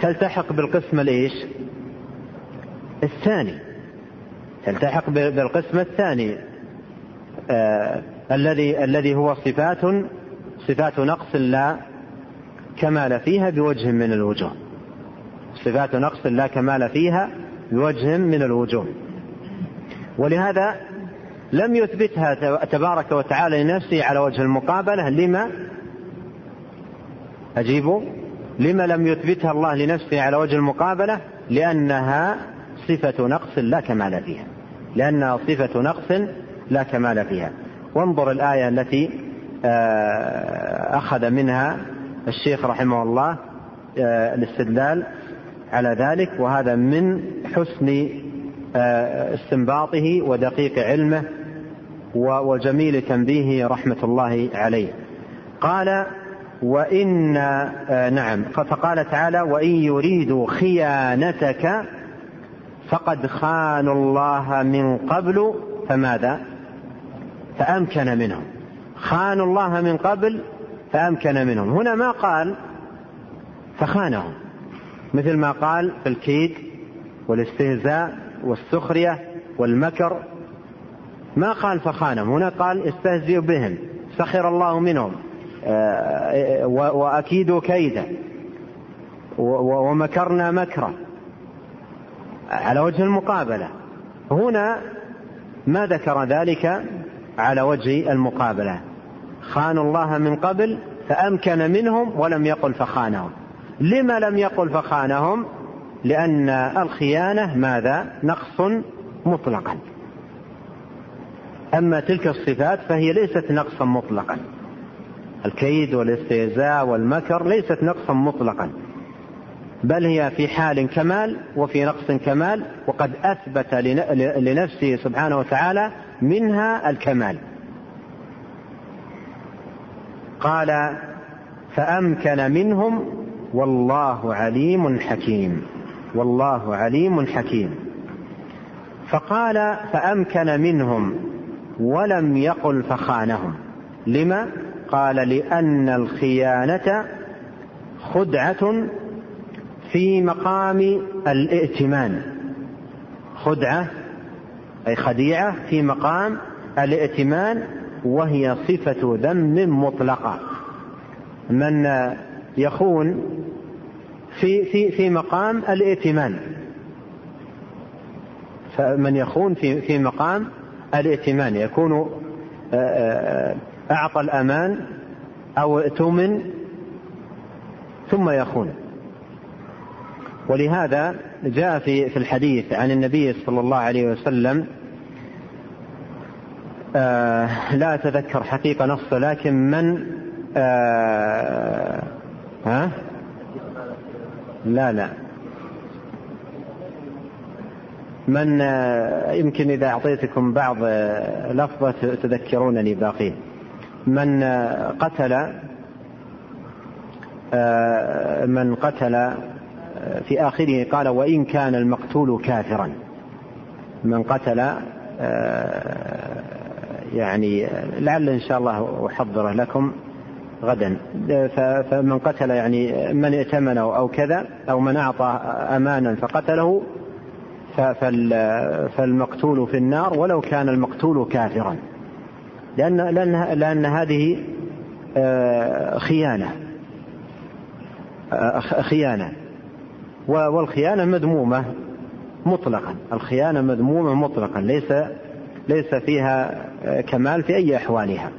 تلتحق بالقسم الإيش؟ الثاني. تلتحق بالقسم الثاني. الذي الذي هو صفات صفات نقص لا كمال فيها بوجه من الوجوه. صفات نقص لا كمال فيها بوجه من الوجوه. ولهذا لم يثبتها تبارك وتعالى لنفسه على وجه المقابلة. لما؟ أجيبوا. لما لم يثبتها الله لنفسه على وجه المقابلة؟ لأنها صفة نقص لا كمال فيها. لأنها صفة نقص لا كمال فيها. وانظر الآية التي آه، أخذ منها الشيخ رحمه الله آه، الاستدلال على ذلك وهذا من حسن آه، استنباطه ودقيق علمه وجميل تنبيهه رحمة الله عليه. قال وإن نعم. فقال تعالى وإن يريدوا خيانتك فقد خانوا الله من قبل فماذا؟ فأمكن منهم. خانوا الله من قبل فأمكن منهم. هنا ما قال فخانهم. مثل ما قال في الكيد والاستهزاء والسخرية والمكر. ما قال فخانهم. هنا قال استهزئوا بهم. سخر الله منهم. وأكيدوا كيدا ومكرنا مكرا على وجه المقابلة. هنا ما ذكر ذلك على وجه المقابلة. خانوا الله من قبل فأمكن منهم ولم يقل فخانهم. لما لم يقل فخانهم؟ لأن الخيانة ماذا؟ نقص مطلقا. أما تلك الصفات فهي ليست نقصا مطلقا. الكيد والاستهزاء والمكر ليست نقصا مطلقا. بل هي في حال كمال وفي نقص كمال وقد أثبت لنفسه سبحانه وتعالى منها الكمال. قال فأمكن منهم والله عليم حكيم والله عليم حكيم. فقال فأمكن منهم ولم يقل فخانهم. لما؟ قال لأن الخيانة خدعة في مقام الائتمان. خدعة أي خديعة في مقام الائتمان وهي صفة ذم مطلقة. من يخون في في في مقام الائتمان. فمن يخون في في مقام الائتمان يكون أعطى الأمان أو ائتمن ثم يخون. ولهذا جاء في في الحديث عن النبي صلى الله عليه وسلم آه لا أتذكر حقيقة نصه لكن من آه ها؟ لا لا. من آه يمكن إذا أعطيتكم بعض لفظة تذكرونني باقيه من قتل من قتل في آخره قال وإن كان المقتول كافرا. من قتل يعني لعل إن شاء الله أحضره لكم غدا. فمن قتل يعني من ائتمنه أو كذا أو من أعطى أمانا فقتله فالمقتول في النار ولو كان المقتول كافرا. لأن لأن لأن هذه خيانة خيانة. والخيانة مذمومة مطلقا. الخيانة مذمومة مطلقا. ليس ليس فيها كمال في أي أحوالها.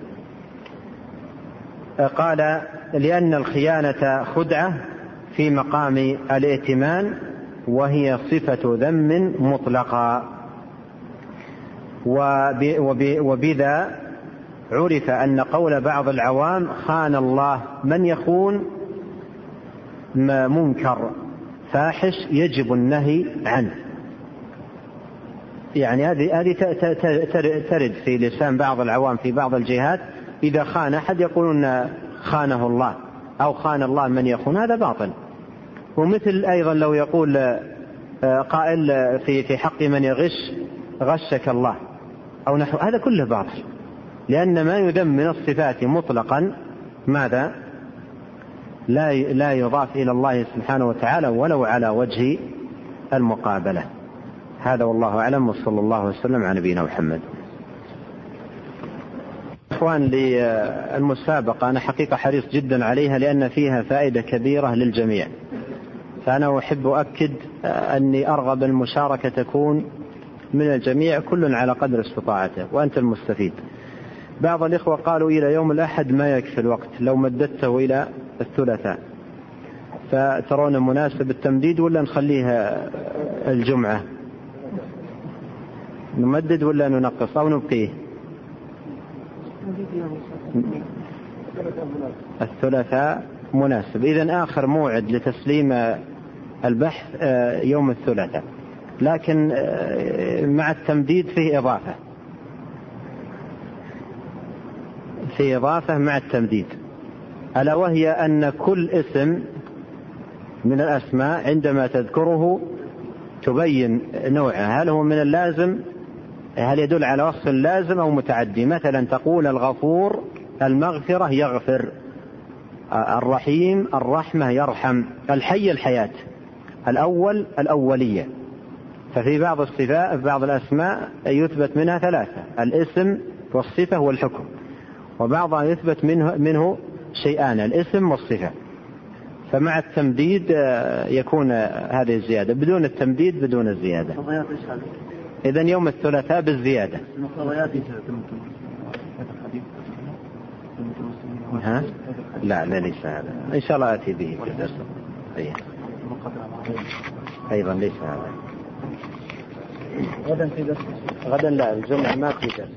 قال لأن الخيانة خدعة في مقام الائتمان وهي صفة ذم مطلقا وبذا عرف أن قول بعض العوام خان الله من يخون منكر. فاحش يجب النهي عنه. يعني هذه هذه ترد في لسان بعض العوام في بعض الجهات إذا خان أحد يقولون خانه الله أو خان الله من يخون هذا باطل. ومثل أيضا لو يقول قائل في في حق من يغش غشك الله. أو نحو هذا كله باطل. لأن ما يذم من الصفات مطلقا ماذا؟ لا لا يضاف إلى الله سبحانه وتعالى ولو على وجه المقابلة. هذا والله أعلم وصلى الله وسلم على نبينا محمد. إخوان للمسابقة أنا حقيقة حريص جدا عليها لأن فيها فائدة كبيرة للجميع. فأنا أحب أؤكد أني أرغب المشاركة تكون من الجميع كل على قدر استطاعته وأنت المستفيد. بعض الإخوة قالوا إلى يوم الأحد ما يكفي الوقت لو مددته إلى الثلاثاء. فترون مناسب التمديد ولا نخليها الجمعة؟ نمدد ولا ننقص أو نبقيه؟ الثلاثاء مناسب. إذا آخر موعد لتسليم البحث يوم الثلاثاء. لكن مع التمديد فيه إضافة. في إضافة مع التمديد. ألا وهي أن كل اسم من الأسماء عندما تذكره تبين نوعه هل هو من اللازم؟ هل يدل على وصف لازم أو متعدي؟ مثلا تقول الغفور المغفرة يغفر. الرحيم الرحمة يرحم. الحي الحياة. الأول الأولية. ففي بعض الصفات بعض الأسماء يثبت منها ثلاثة. الاسم والصفة والحكم. وبعضها يثبت منه, منه شيئان الاسم والصفة. فمع التمديد يكون هذه الزيادة. بدون التمديد بدون الزيادة. إذا يوم الثلاثاء بالزيادة. ها؟ لا لا ليس هذا. إن شاء الله آتي به في الدرس. أيه. أيضا ليس هذا. غدا في درس. غدا لا الجمعة ما في درس.